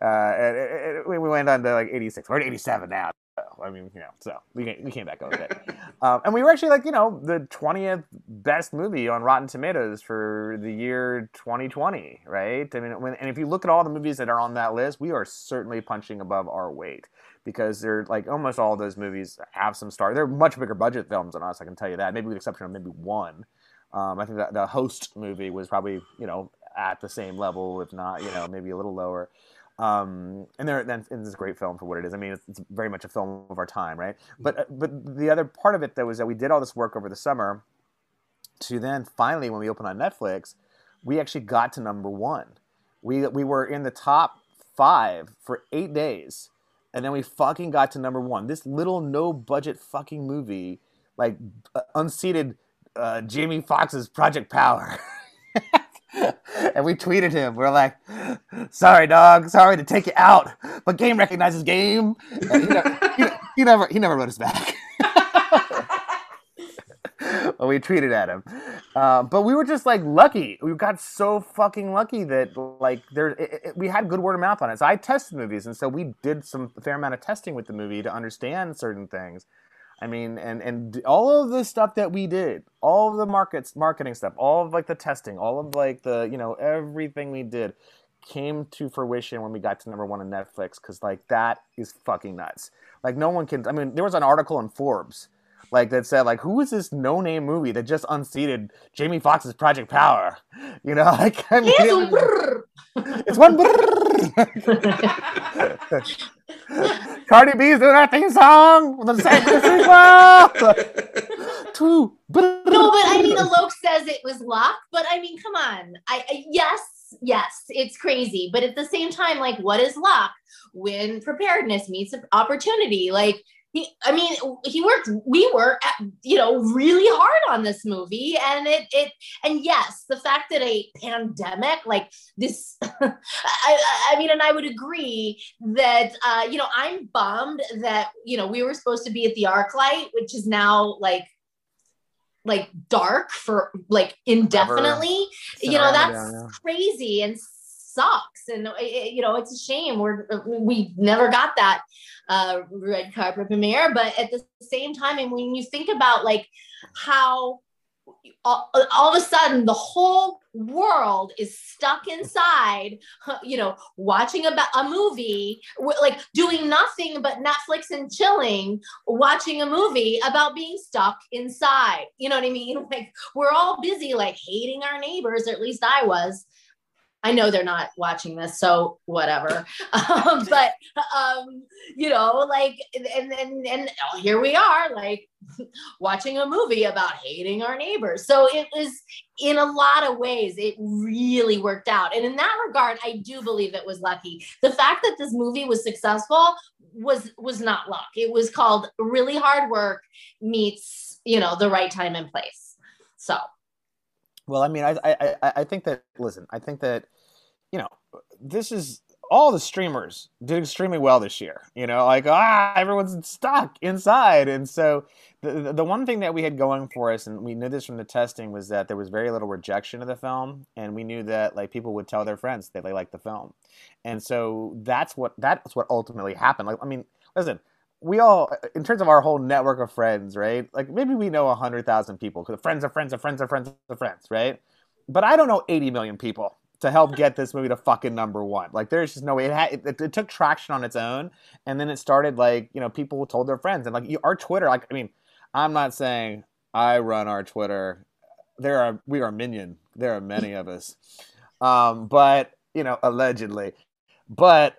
[SPEAKER 3] Uh, and, and we went on to like 86. We're at 87 now. I mean, you know, so we came, we came back over it. Um, and we were actually like, you know, the 20th best movie on Rotten Tomatoes for the year 2020, right? I mean, when, and if you look at all the movies that are on that list, we are certainly punching above our weight because they're like almost all those movies have some star. They're much bigger budget films than us, I can tell you that. Maybe with the exception of maybe one. Um, I think that the host movie was probably, you know, at the same level, if not, you know, maybe a little lower. Um, and there, then it's a great film for what it is. I mean, it's, it's very much a film of our time, right? But uh, but the other part of it though was that we did all this work over the summer, to then finally when we opened on Netflix, we actually got to number one. We we were in the top five for eight days, and then we fucking got to number one. This little no budget fucking movie, like uh, unseated uh, Jamie Foxx's Project Power. and we tweeted him. We are like, "Sorry, dog. Sorry to take you out, but game recognizes game." He, never, he, he never, he never wrote us back. well, we tweeted at him, uh, but we were just like lucky. We got so fucking lucky that like there, it, it, we had good word of mouth on it. So I tested movies, and so we did some fair amount of testing with the movie to understand certain things. I mean, and and all of the stuff that we did, all of the markets, marketing stuff, all of like the testing, all of like the you know everything we did came to fruition when we got to number one on Netflix because like that is fucking nuts. Like no one can. I mean, there was an article in Forbes like that said like who is this no name movie that just unseated Jamie Foxx's Project Power? You know, like I mean, it's one. Cardi B's doing that theme song with the same
[SPEAKER 4] sequel. Two. No, but I mean, Alok says it was luck. But I mean, come on. I, I yes, yes, it's crazy. But at the same time, like, what is luck when preparedness meets opportunity? Like, he, I mean, he worked. We worked, you know, really hard on this movie, and it, it, and yes, the fact that a pandemic like this, I, I mean, and I would agree that, uh, you know, I'm bummed that you know we were supposed to be at the ArcLight, which is now like like dark for like indefinitely you know that's yeah. crazy and sucks. And it, you know it's a shame. We're uh, we never got that uh, red carpet premiere but at the same time and when you think about like how all, all, of a sudden the whole world is stuck inside you know watching a, a movie like doing nothing but netflix and chilling watching a movie about being stuck inside. You know what i mean? Like we're all busy like hating our neighbors or at least i was I know they're not watching this, so whatever. Um, but um, you know, like, and and and oh, here we are, like watching a movie about hating our neighbors. So it was, in a lot of ways, it really worked out. And in that regard, I do believe it was lucky. The fact that this movie was successful was was not luck. It was called really hard work meets, you know, the right time and place. So.
[SPEAKER 3] Well, I mean, I, I I think that listen, I think that you know this is all the streamers did extremely well this year. You know, like ah, everyone's stuck inside, and so the the one thing that we had going for us, and we knew this from the testing, was that there was very little rejection of the film, and we knew that like people would tell their friends that they liked the film, and so that's what that's what ultimately happened. Like, I mean, listen, we all, in terms of our whole network of friends, right? Like maybe we know 100,000 people because friends of friends of friends of friends of friends, right? But I don't know 80 million people to help get this movie to fucking number one. Like there's just no way. It, had, it, it, took traction on its own. And then it started like, you know, people told their friends. And like you, our Twitter, like, I mean, I'm not saying I run our Twitter. There are, we are minion. There are many of us. Um, but you know, allegedly. But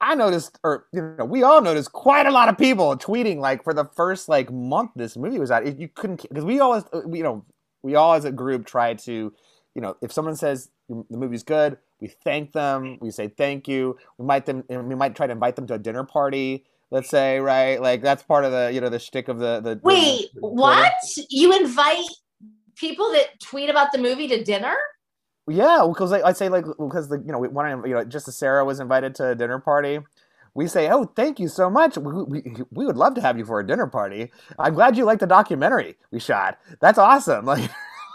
[SPEAKER 3] I noticed, or you know, we all noticed quite a lot of people tweeting like for the first like month this movie was out. You couldn't because we always, you know, we all as a group try to, you know, if someone says the movie's good, we thank them. We say thank you. We might them. We might try to invite them to a dinner party. Let's say, right? Like that's part of the, you know, the shtick of the the.
[SPEAKER 4] Wait,
[SPEAKER 3] the, the
[SPEAKER 4] what? You invite people that tweet about the movie to dinner?
[SPEAKER 3] Yeah, because like, I say like because the you know one you know just as Sarah was invited to a dinner party, we say, "Oh, thank you so much. We, we, we would love to have you for a dinner party. I'm glad you liked the documentary we shot. That's awesome."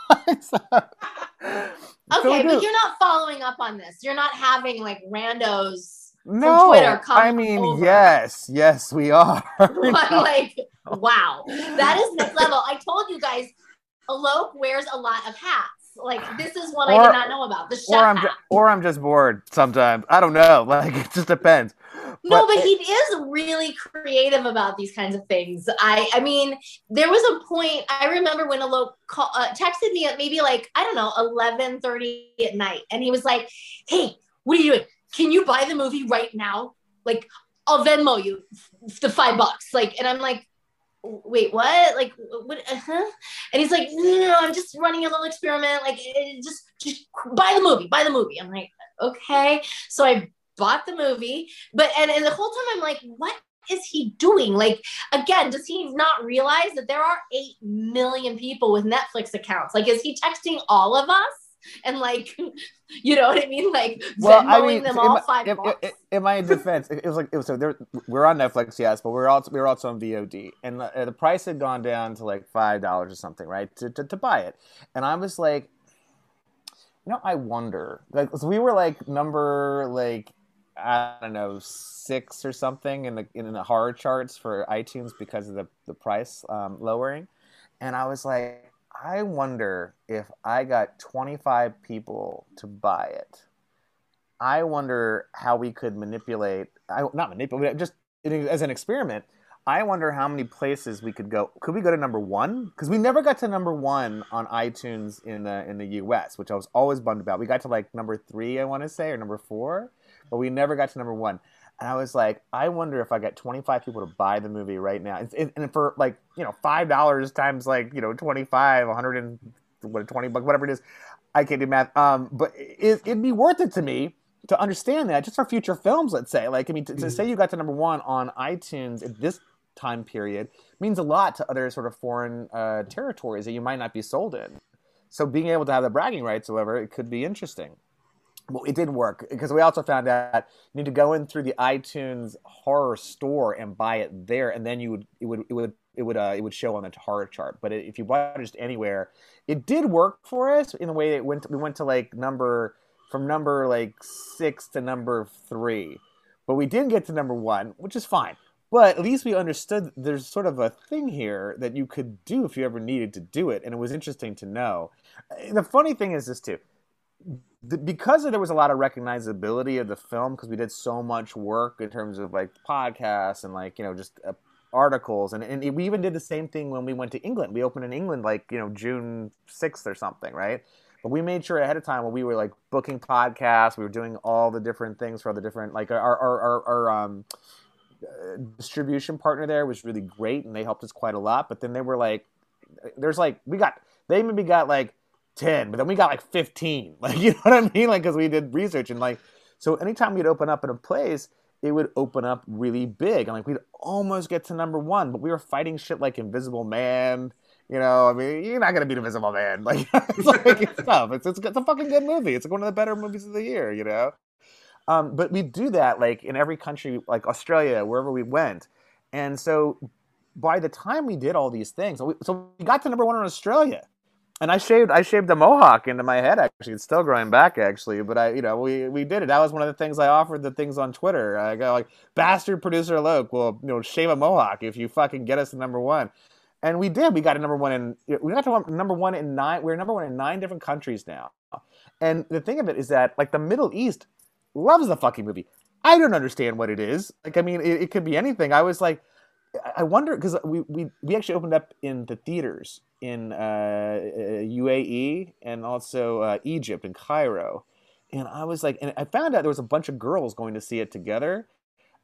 [SPEAKER 3] Like, so,
[SPEAKER 4] okay, but you're not following up on this. You're not having like randos
[SPEAKER 3] no,
[SPEAKER 4] Twitter come
[SPEAKER 3] I mean,
[SPEAKER 4] over.
[SPEAKER 3] yes, yes, we are.
[SPEAKER 4] like, wow, that is next level. I told you guys, Alok wears a lot of hats. Like this is one I did not know about. The chef
[SPEAKER 3] or I'm ju- or I'm just bored sometimes. I don't know. Like it just depends.
[SPEAKER 4] no,
[SPEAKER 3] but
[SPEAKER 4] but
[SPEAKER 3] it-
[SPEAKER 4] he is really creative about these kinds of things. I, I mean, there was a point I remember when Alok call, uh, texted me at maybe like I don't know eleven thirty at night, and he was like, "Hey, what are you doing? Can you buy the movie right now? Like, I'll Venmo you the five bucks." Like, and I'm like. Wait, what? Like, what? Uh-huh. And he's like, no, no, no, I'm just running a little experiment. Like, eh, just, just buy the movie, buy the movie. I'm like, okay. So I bought the movie, but and, and the whole time I'm like, what is he doing? Like, again, does he not realize that there are eight million people with Netflix accounts? Like, is he texting all of us? And like, you know what I mean? Like,
[SPEAKER 3] Well,
[SPEAKER 4] Venmoing
[SPEAKER 3] I mean,
[SPEAKER 4] them
[SPEAKER 3] in
[SPEAKER 4] all
[SPEAKER 3] my-
[SPEAKER 4] five
[SPEAKER 3] in,
[SPEAKER 4] bucks.
[SPEAKER 3] in- in my defense, it was like it was so there, we're on Netflix, yes, but we're also we were also on VOD, and the, the price had gone down to like five dollars or something, right, to, to to buy it, and I was like, you know, I wonder, like, so we were like number like I don't know six or something in the in the horror charts for iTunes because of the the price um, lowering, and I was like, I wonder if I got twenty five people to buy it. I wonder how we could manipulate. I not manipulate, just as an experiment. I wonder how many places we could go. Could we go to number one? Because we never got to number one on iTunes in the in the U.S., which I was always bummed about. We got to like number three, I want to say, or number four, but we never got to number one. And I was like, I wonder if I got 25 people to buy the movie right now, and, for like you know five dollars times like you know 25, 100 and what 20 bucks, whatever it is. I can't do math. Um, but it, it'd be worth it to me to understand that just for future films. Let's say, like, I mean, to, to
[SPEAKER 2] Mhm.
[SPEAKER 3] say you got to number one on iTunes at this time period means a lot to other sort of foreign uh, territories that you might not be sold in. So being able to have the bragging rights, however, it could be interesting. Well, it didn't work because we also found out you need to go in through the iTunes horror store and buy it there, and then you would it would it would it would uh, it would show on the horror chart. But if you bought it just anywhere, it did work for us in the way it went. we went to like number from number like six to number three, but we didn't get to number one, which is fine. But at least we understood there's sort of a thing here that you could do if you ever needed to do it, and it was interesting to know. The funny thing is this too because there was a lot of recognizability of the film because we did so much work in terms of like podcasts and like you know just uh, articles and, and we even did the same thing when we went to england. We opened in england like you know june 6th or something right? But we made sure ahead of time when we were like booking podcasts we were doing all the different things for the different like our our, our, our um uh, distribution partner there was really great and they helped us quite a lot. But then they were like there's like we got they maybe got like 10 but then we got like 15 like you know what i mean? Like because we did research and like so anytime we'd open up in a place it would open up really big and like we'd almost get to number one but we were fighting shit like invisible man you know? I mean you're not gonna beat invisible man. Like it's like it's tough. It's, it's, it's a fucking good movie. It's like one of the better movies of the year you know? Um, but we do that like in every country like australia wherever we went. And so by the time we did all these things so we, so we got to number one in australia and I shaved I shaved a mohawk into my head actually. It's still growing back actually, but I you know we we did it. That was one of the things I offered the things on Twitter. I go like bastard producer Alok will you know shave a mohawk if you fucking get us to number one. And we did. We got a number one in we got to number one in nine. We're number one in nine different countries now. And the thing of it is that like the Middle East loves the fucking movie. I don't understand what it is. Like I mean, it, it could be anything. I was like, I wonder because we, we we actually opened up in the theaters in uh, UAE and also uh, Egypt and Cairo, and I was like, and I found out there was a bunch of girls going to see it together,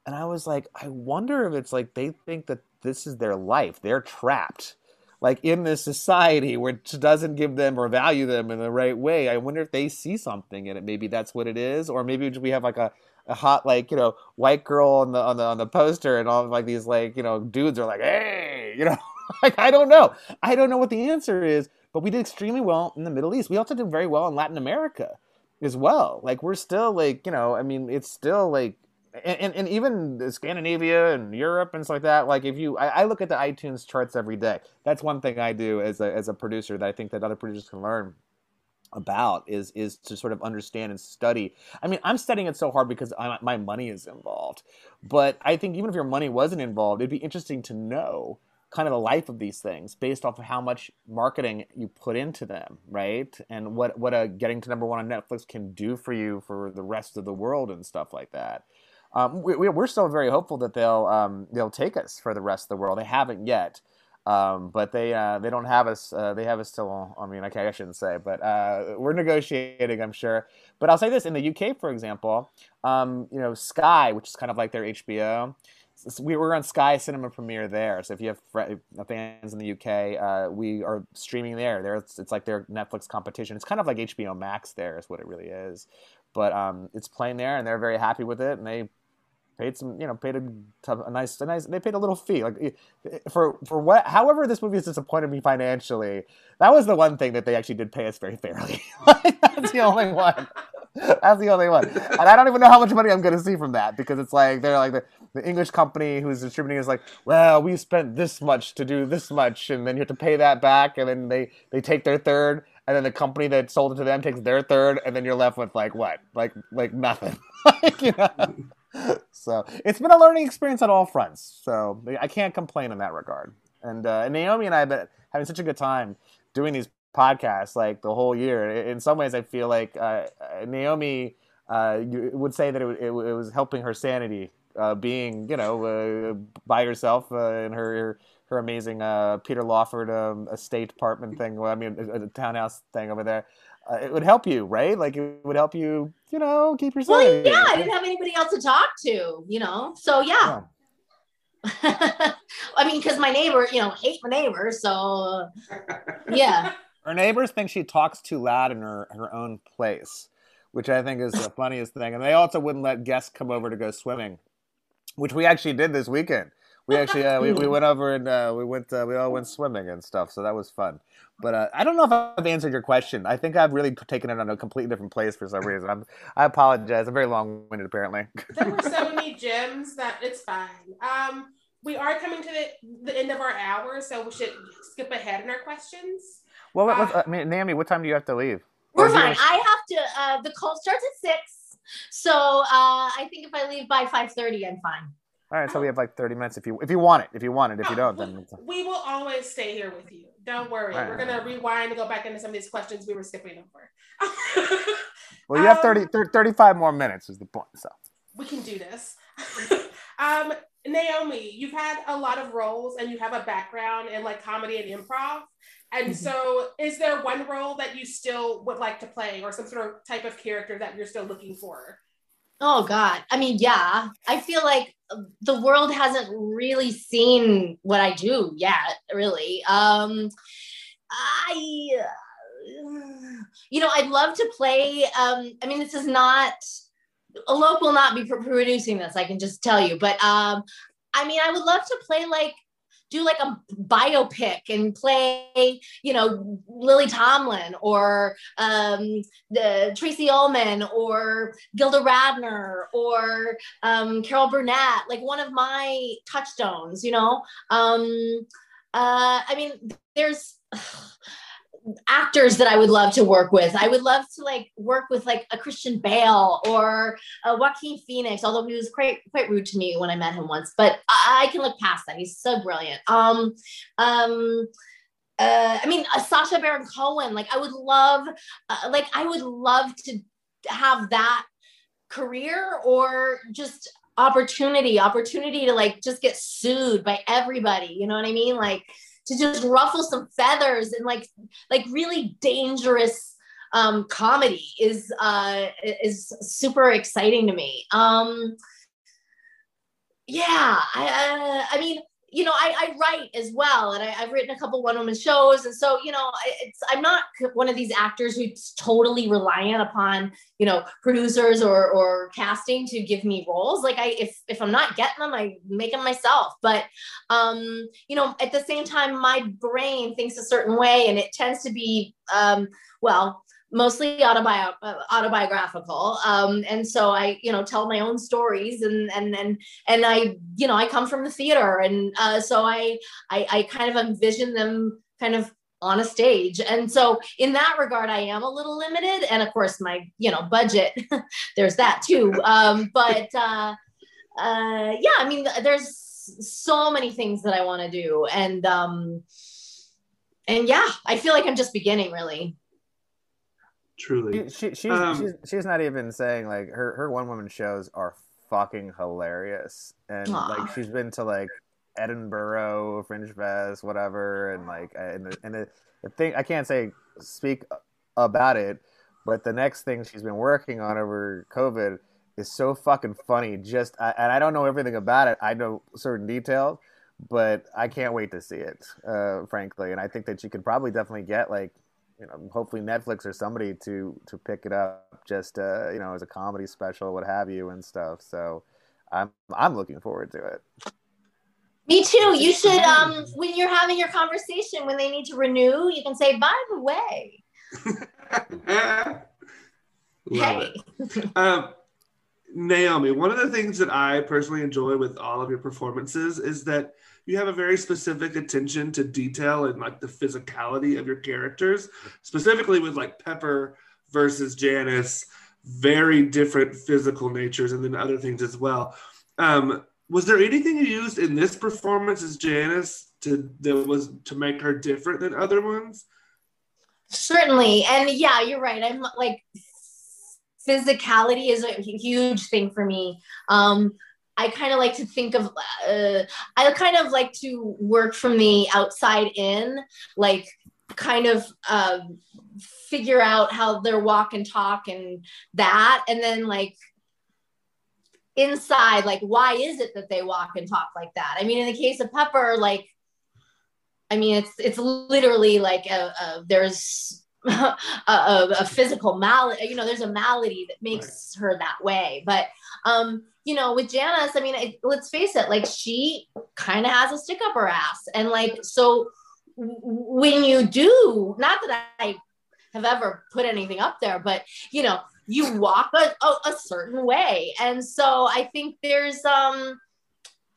[SPEAKER 3] and I was like, I wonder if it's like they think that this is their life, they're trapped like in this society which doesn't give them or value them in the right way. I wonder if they see something in it. Maybe that's what it is. Or maybe we have like a, a hot like you know white girl on the on the on the poster and all like these like you know dudes are like hey you know like i don't know i don't know what the answer is but we did extremely well in the middle east we also did very well in latin america as well like we're still like you know i mean it's still like and, and, even Scandinavia and Europe and stuff like that. Like if you, I, I, look at the iTunes charts every day. That's one thing I do as a as a producer that I think that other producers can learn about is is to sort of understand and study. I mean, I'm studying it so hard because I, my money is involved. But I think even if your money wasn't involved, it'd be interesting to know kind of the life of these things based off of how much marketing you put into them, right? And what what a getting to number one on Netflix can do for you for the rest of the world and stuff like that um, we, are still very hopeful that they'll um, they'll take us for the rest of the world. They haven't yet, um, but they uh, they don't have us. Uh, they have us still. I mean, okay, I shouldn't say, but uh, we're negotiating. I'm sure. But I'll say this: in the UK, for example, um, you know, Sky, which is kind of like their HBO. We were on Sky Cinema Premiere there, so if you have fans in the UK, uh, we are streaming there. There, it's, it's like their Netflix competition. It's kind of like HBO Max. There is what it really is, but um, it's playing there, and they're very happy with it, and they paid some, you know, paid a, a, nice, a nice. They paid a little fee, like eh, for for what. However, this movie has disappointed me financially. That was the one thing that they actually did pay us very fairly. That's the only one. That's the only one, and I don't even know how much money I'm going to see from that because it's like they're like the, the English company who's distributing is like, well, we spent this much to do this much, and then you have to pay that back, and then they they take their third, and then the company that sold it to them takes their third, and then you're left with like what, like like nothing, like, you know so it's been a learning experience on all fronts. So I can't complain in that regard. And, uh, and Naomi and I have been having such a good time doing these podcasts like the whole year. In some ways, I feel like uh, Naomi uh, would say that it, it, it, was helping her sanity, uh, being you know uh, by herself uh, in her her amazing Peter Lawford um, estate apartment thing. Well, I mean, a, a townhouse thing over there uh, it would help you, right? Like it would help you, you know, keep yourself.
[SPEAKER 4] Well, yeah, I didn't have anybody else to talk to, you know. So yeah. yeah. I mean, because my neighbor, you know, hate my neighbor, so yeah.
[SPEAKER 3] Her neighbors think she talks too loud in her her own place, which I think is the funniest thing. And they also wouldn't let guests come over to go swimming, which we actually did this weekend we actually uh, we, we went over and uh, we went uh, we all went swimming and stuff so that was fun. But uh, i don't know if i've answered your question. I think i've really taken it on a completely different place for some reason. I'm, i apologize. I'm very long-winded apparently.
[SPEAKER 1] There were so many gems that it's fine. Um we are coming to the, the end of our hour so we should skip ahead in our questions.
[SPEAKER 3] Well uh, I mean, Naomi, what time do you have to leave?
[SPEAKER 4] We're fine. i have to uh, the call starts at six so uh, i think if i leave by 5.30 i'm fine
[SPEAKER 3] all right, so we have like 30 minutes if you if you want it. If you want it, if you don't, then
[SPEAKER 1] we will always stay here with you. Don't worry. Right. We're gonna rewind and go back into some of these questions we were skipping over.
[SPEAKER 3] well, you have 30, 35 more minutes is the point. So
[SPEAKER 1] we can do this. um, Naomi, you've had a lot of roles and you have a background in like comedy and improv. And mm-hmm. so, is there one role that you still would like to play, or some sort of type of character that you're still looking for?
[SPEAKER 4] Oh God. I mean, yeah. I feel like the world hasn't really seen what I do yet, really. Um I you know, I'd love to play um I mean, this is not Alok will not be producing this, I can just tell you, but um I mean, I would love to play like do like a biopic and play, you know, Lily Tomlin or um, the Tracey Ullman or Gilda Radner or um, Carol Burnett, like one of my touchstones, you know. Um, uh, I mean, there's actors that I would love to work with. I would love to like work with like a Christian Bale or a Joaquin Phoenix, although he was quite quite rude to me when I met him once. But I, I can look past that. He's so brilliant. Um, um, uh, I mean, uh, Sacha Baron Cohen. Like, I would love, uh, like, I would love to have that career or just opportunity, opportunity to like just get sued by everybody. You know what I mean? Like to just ruffle some feathers and like like really dangerous um, comedy is uh, is super exciting to me. Um, yeah, I, uh, I mean, you know, I, I write as well, and I, have written a couple one woman shows, and so you know, it's I'm not one of these actors who's totally reliant upon you know producers or or casting to give me roles. Like I, if if I'm not getting them, I make them myself. But um, you know, at the same time, my brain thinks a certain way, and it tends to be um, well mostly autobi- autobiographical. Um, and so i you know tell my own stories and and and and i you know i come from the theater and uh, so I, I i kind of envision them kind of on a stage. And so in that regard i am a little limited. And of course my you know budget there's that too. Um, but uh, uh, yeah i mean there's so many things that i want to do. And um and yeah i feel like i'm just beginning really
[SPEAKER 2] truly.
[SPEAKER 3] She, she she's, um, she's, she's not even saying like her her one woman shows are fucking hilarious, and Aww. like she's been to like Edinburgh Fringe Fest, whatever, and like and the, and the, the thing I can't say speak about it, but the next thing she's been working on over COVID is so fucking funny. Just I, and I don't know everything about it. I know certain details, but I can't wait to see it, uh, frankly. And I think that you could probably definitely get like you know, hopefully Netflix or somebody to to pick it up just uh, you know as a comedy special, what have you, and stuff. So I'm I'm looking forward to it.
[SPEAKER 4] Me too. You should um when you're having your conversation when they need to renew, you can say, by the way.
[SPEAKER 2] hey. um, Naomi, one of the things that I personally enjoy with all of your performances is that you have a very specific attention to detail and like the physicality of your characters, specifically with like Pepper versus Janice, very different physical natures, and then other things as well. Um, was there anything you used in this performance as Janice to that was to make her different than other ones?
[SPEAKER 4] Certainly, and yeah, you're right. I'm like physicality is a huge thing for me. Um, I kind of like to think of, uh, I kind of like to work from the outside in, like kind of um, figure out how their walk and talk and that. And then like inside, like, why is it that they walk and talk like that? I mean, in the case of Pepper, like, I mean, it's, it's literally like a, a there's a, a, a, physical malady, you know, there's a malady that makes right. her that way. But, um, you know, with Janice, I mean, it, let's face it, like she kind of has a stick up her ass. And like, so when you do, not that I have ever put anything up there, but you know, you walk a, a, a certain way. And so I think there's, um,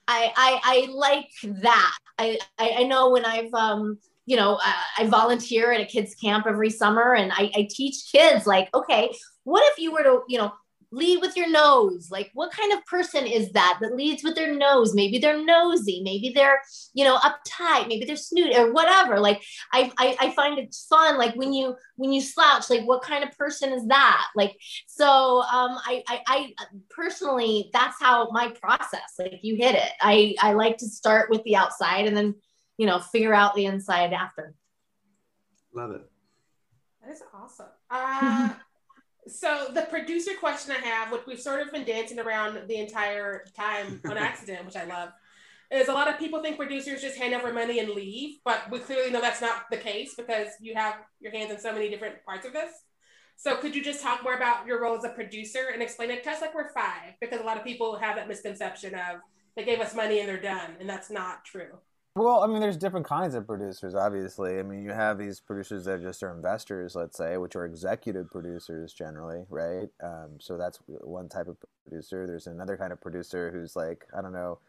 [SPEAKER 4] I, I, I like that. I, I, I know when I've, um, you know, I, I volunteer at a kids camp every summer and I, I teach kids like, okay, what if you were to, you know, lead with your nose. Like what kind of person is that that leads with their nose? Maybe they're nosy maybe they're you know uptight maybe they're snooty or whatever. Like I, I i find it fun like when you when you slouch like what kind of person is that? Like so um i i, I personally that's how my process like you hit it. I i like to start with the outside and then you know figure out the inside after.
[SPEAKER 2] Love it.
[SPEAKER 1] That is awesome. Uh so the producer question I have, which we've sort of been dancing around the entire time on accident, which I love, is a lot of people think producers just hand over money and leave, but we clearly know that's not the case because you have your hands in so many different parts of this. So could you just talk more about your role as a producer and explain it to us like we're five? Because a lot of people have that misconception of they gave us money and they're done, and that's not true.
[SPEAKER 3] Well, I mean, there's different kinds of producers, obviously. I mean, you have these producers that just are investors, let's say, which are executive producers generally, right? Um, so that's one type of producer. There's another kind of producer who's like, I don't know,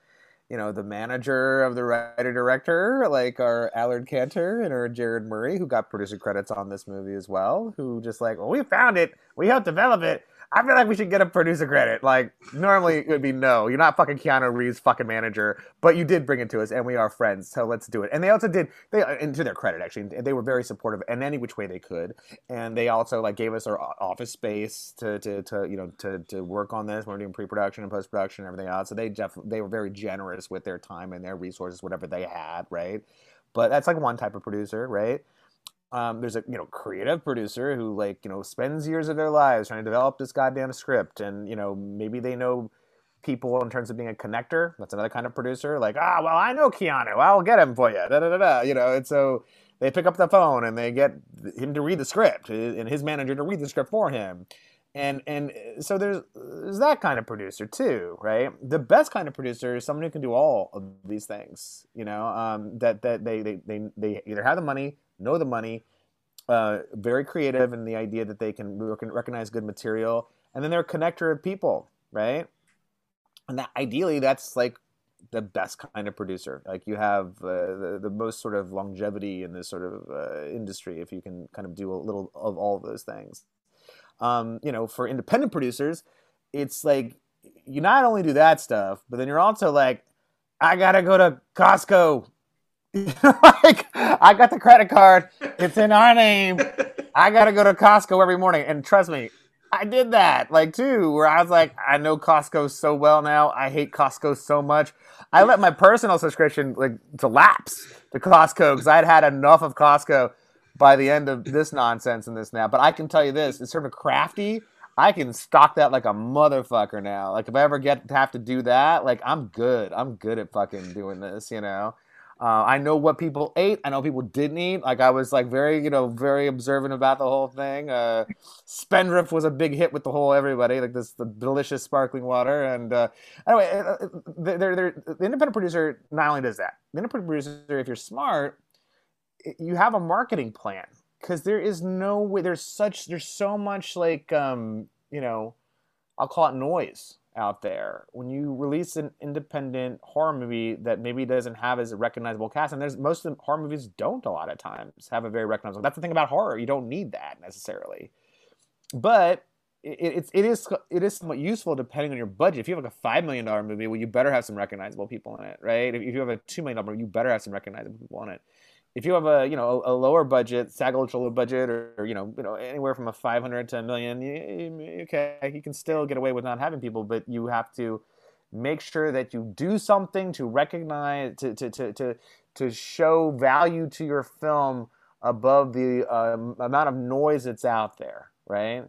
[SPEAKER 3] you know, the manager of the writer director, like our Allard Cantor and our Jared Murray, who got producer credits on this movie as well, who just like, well, we found it, we helped develop it, I feel like we should get a producer credit. Like normally it would be no, you're not fucking Keanu Reeves fucking manager, but you did bring it to us, and we are friends, so let's do it. And they also did they, and to their credit, actually, they were very supportive in any which way they could, and they also like gave us our office space to to, to you know to to work on this. We're doing pre-production and post-production and everything else, so they def- they were very generous with their time and their resources, whatever they had, right? But that's like one type of producer, right? Um, there's a you know creative producer who like you know spends years of their lives trying to develop this goddamn script, and you know maybe they know people in terms of being a connector. That's another kind of producer. Like, ah, well, I know Keanu. I'll get him for you. Da, da, da, da. You know, and so they pick up the phone and they get him to read the script and his manager to read the script for him. And and so there's there's that kind of producer too, right? The best kind of producer is someone who can do all of these things. You know, um, that that they, they they they either have the money, know the money, uh, very creative in the idea that they can recognize good material, and then they're a connector of people, right? And that ideally, that's like the best kind of producer. Like you have uh, the, the most sort of longevity in this sort of uh, industry if you can kind of do a little of all of those things. Um, you know, for independent producers, it's like you not only do that stuff, but then you're also like, I gotta go to Costco. like I got the credit card. It's in our name. I gotta go to Costco every morning. And trust me, I did that like too, where I was like, I know Costco so well now. I hate Costco so much. I let my personal subscription like to lapse to Costco because I had had enough of Costco by the end of this nonsense and this now. But I can tell you this: it's sort of crafty. I can stock that like a motherfucker now. Like if I ever get to have to do that, like I'm good. I'm good at fucking doing this, you know. Uh, I know what people ate. I know people didn't eat. Like I was like very, you know, very observant about the whole thing. Uh, Spindrift was a big hit with the whole everybody. Like this, the delicious sparkling water. And uh, anyway, uh, uh, they're, they're, the independent producer not only does that. The independent producer, if you're smart, you have a marketing plan because there is no way. There's such. There's so much like, um, you know, I'll call it noise out there. When you release an independent horror movie that maybe doesn't have as a recognizable cast and there's most of the horror movies don't a lot of times have a very recognizable that's the thing about horror you don't need that necessarily. But it, it's it is it is somewhat useful depending on your budget. If you have like a five million dollar movie well you better have some recognizable people in it right? If you have a two million dollar movie you better have some recognizable people in it if you have a you know a, a lower budget, SAG budget, or, or, you know you know anywhere from a five hundred to a million, you, okay, you can still get away with not having people, but you have to make sure that you do something to recognize to to to to, to show value to your film above the um, amount of noise that's out there, right?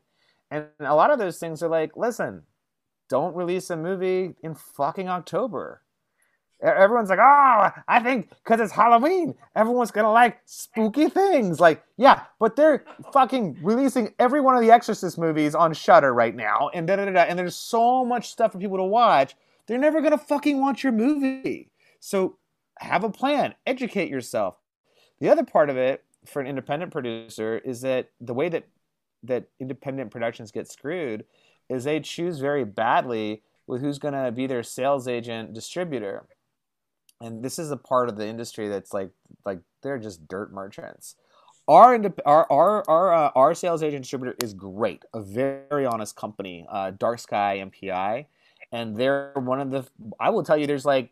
[SPEAKER 3] And a lot of those things are like, listen, don't release a movie in fucking October Everyone's like, oh, I think because it's Halloween, everyone's gonna like spooky things. Like, yeah, but they're fucking releasing every one of the Exorcist movies on Shudder right now, and da da da. And there's so much stuff for people to watch. They're never gonna fucking watch your movie. So have a plan, educate yourself. The other part of it for an independent producer is that the way that that independent productions get screwed is they choose very badly with who's to be their sales agent distributor and this is a part of the industry that's like like they're just dirt merchants. Our our our our, uh, our sales agent distributor is great, a very honest company, uh, Dark Sky MPI, and they're one of the. I will tell you, there's like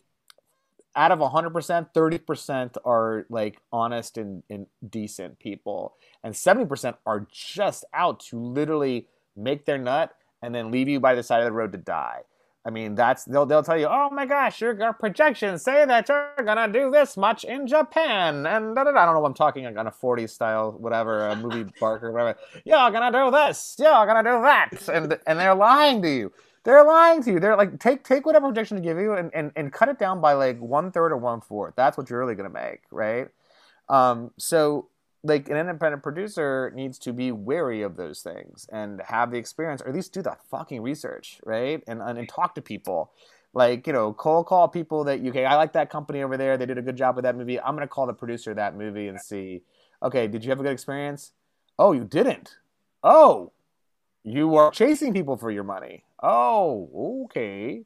[SPEAKER 3] out of 100%, 30% are like honest and, and decent people, and 70% are just out to literally make their nut and then leave you by the side of the road to die. I mean, that's they'll they'll tell you, oh my gosh, your, projections say that you're gonna do this much in Japan, and da, da, da. I don't know what I'm talking like on a 40s style, whatever, a movie Barker, whatever. You're gonna do this, you're gonna do that, and and they're lying to you. They're lying to you. They're like, take take whatever projection to give you and, and, and cut it down by like one third or one fourth. That's what you're really gonna make, right? Um, so like an independent producer needs to be wary of those things and have the experience or at least do the fucking research right? And, and, and talk to people. Like you know call call people that you okay i like that company over there. They did a good job with that movie. I'm going to call the producer of that movie and see okay did you have a good experience oh you didn't. Oh you are chasing people for your money. Oh okay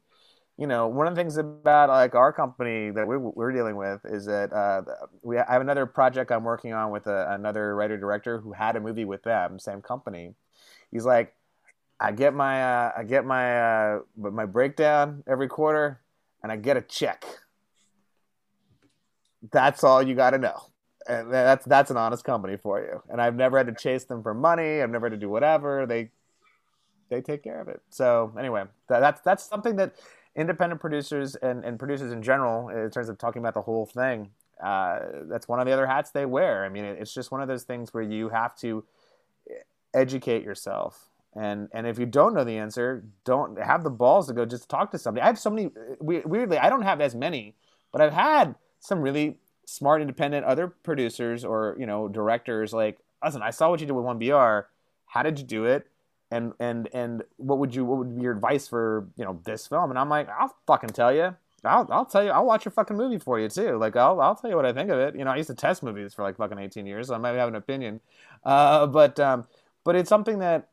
[SPEAKER 3] you know, one of the things about like our company that we're, we're dealing with is that uh, we I have another project I'm working on with a, another writer director who had a movie with them, same company. He's like, I get my uh, I get my uh, my breakdown every quarter, and I get a check. That's all you got to know, and that's that's an honest company for you. And I've never had to chase them for money. I've never had to do whatever. They they take care of it. So anyway, that, that's that's something that independent producers and, and producers in general, in terms of talking about the whole thing, uh, that's one of the other hats they wear. I mean, it's just one of those things where you have to educate yourself. And and if you don't know the answer, don't have the balls to go just talk to somebody. I have so many weirdly, I don't have as many, but I've had some really smart, independent other producers or you know directors like, listen, I saw what you did with One BR. How did you do it? And and and what would you what would be your advice for you know this film? And I'm like, I'll fucking tell you. I'll, I'll tell you, I'll watch your fucking movie for you too. Like, I'll, I'll tell you what I think of it. You know, I used to test movies for like fucking 18 years, so I might have an opinion. Uh, but, um, but it's something that,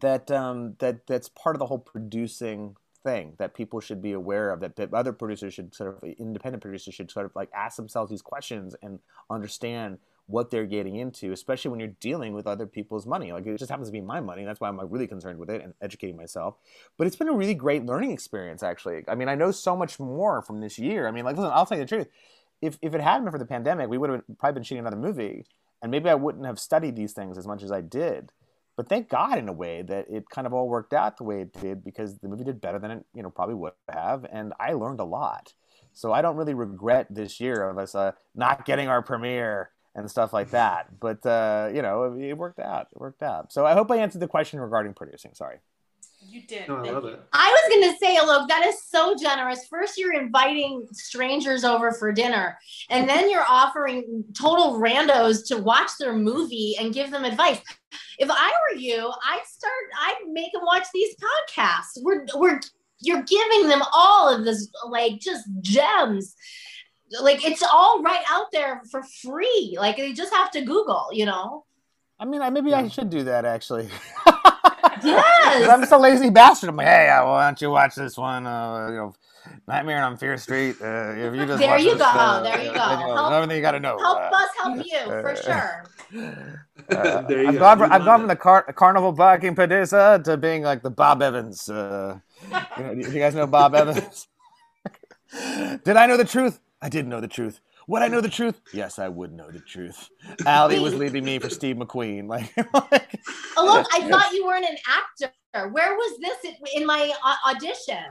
[SPEAKER 3] that, um, that, that's part of the whole producing thing that people should be aware of that, that other producers should sort of independent producers should sort of like ask themselves these questions and understand what they're getting into, especially when you're dealing with other people's money. Like it just happens to be my money. That's why I'm like really concerned with it and educating myself. But it's been a really great learning experience, actually. I mean, I know so much more from this year. I mean, like, listen, I'll tell you the truth. If, if it hadn't been for the pandemic, we would have probably been shooting another movie, and maybe I wouldn't have studied these things as much as I did. But thank God, in a way, that it kind of all worked out the way it did because the movie did better than it, you know, probably would have, and I learned a lot. So I don't really regret this year of us uh, not getting our premiere and stuff like that. But uh, you know, it, worked out. It worked out. So I hope I answered the question regarding producing. Sorry.
[SPEAKER 1] You did.
[SPEAKER 2] No, I love it.
[SPEAKER 4] I was going to say, look, that is so generous. First, you're inviting strangers over for dinner, and then you're offering total randos to watch their movie and give them advice. If I were you, I'd start. I'd make them watch these podcasts. We're we're you're giving them all of this like just gems like it's all right out there for free. Like they just have to Google, you know.
[SPEAKER 3] I mean, maybe I should do that actually.
[SPEAKER 4] yes.
[SPEAKER 3] I'm just a lazy bastard. I'm like, hey, uh, why don't you watch this one? Uh, you know, Nightmare on Fierce Street. Uh, if you just
[SPEAKER 4] there you
[SPEAKER 3] this,
[SPEAKER 4] go,
[SPEAKER 3] uh,
[SPEAKER 4] there you go.
[SPEAKER 3] Help, everything you got to know.
[SPEAKER 4] Help
[SPEAKER 3] uh,
[SPEAKER 4] us help you for sure.
[SPEAKER 3] Uh,
[SPEAKER 2] there you
[SPEAKER 3] I've
[SPEAKER 2] go.
[SPEAKER 3] gone, from, I've gone from the car- carnival barking producer to being like the Bob Evans. Uh, you, know, you guys know Bob Evans? Did I know the truth? I didn't know the truth. Would I know the truth? Yes, I would know the truth. Ali was leaving me for Steve McQueen. Like, like
[SPEAKER 4] Oh look, I thought you weren't an actor. Where was this in- in my audition?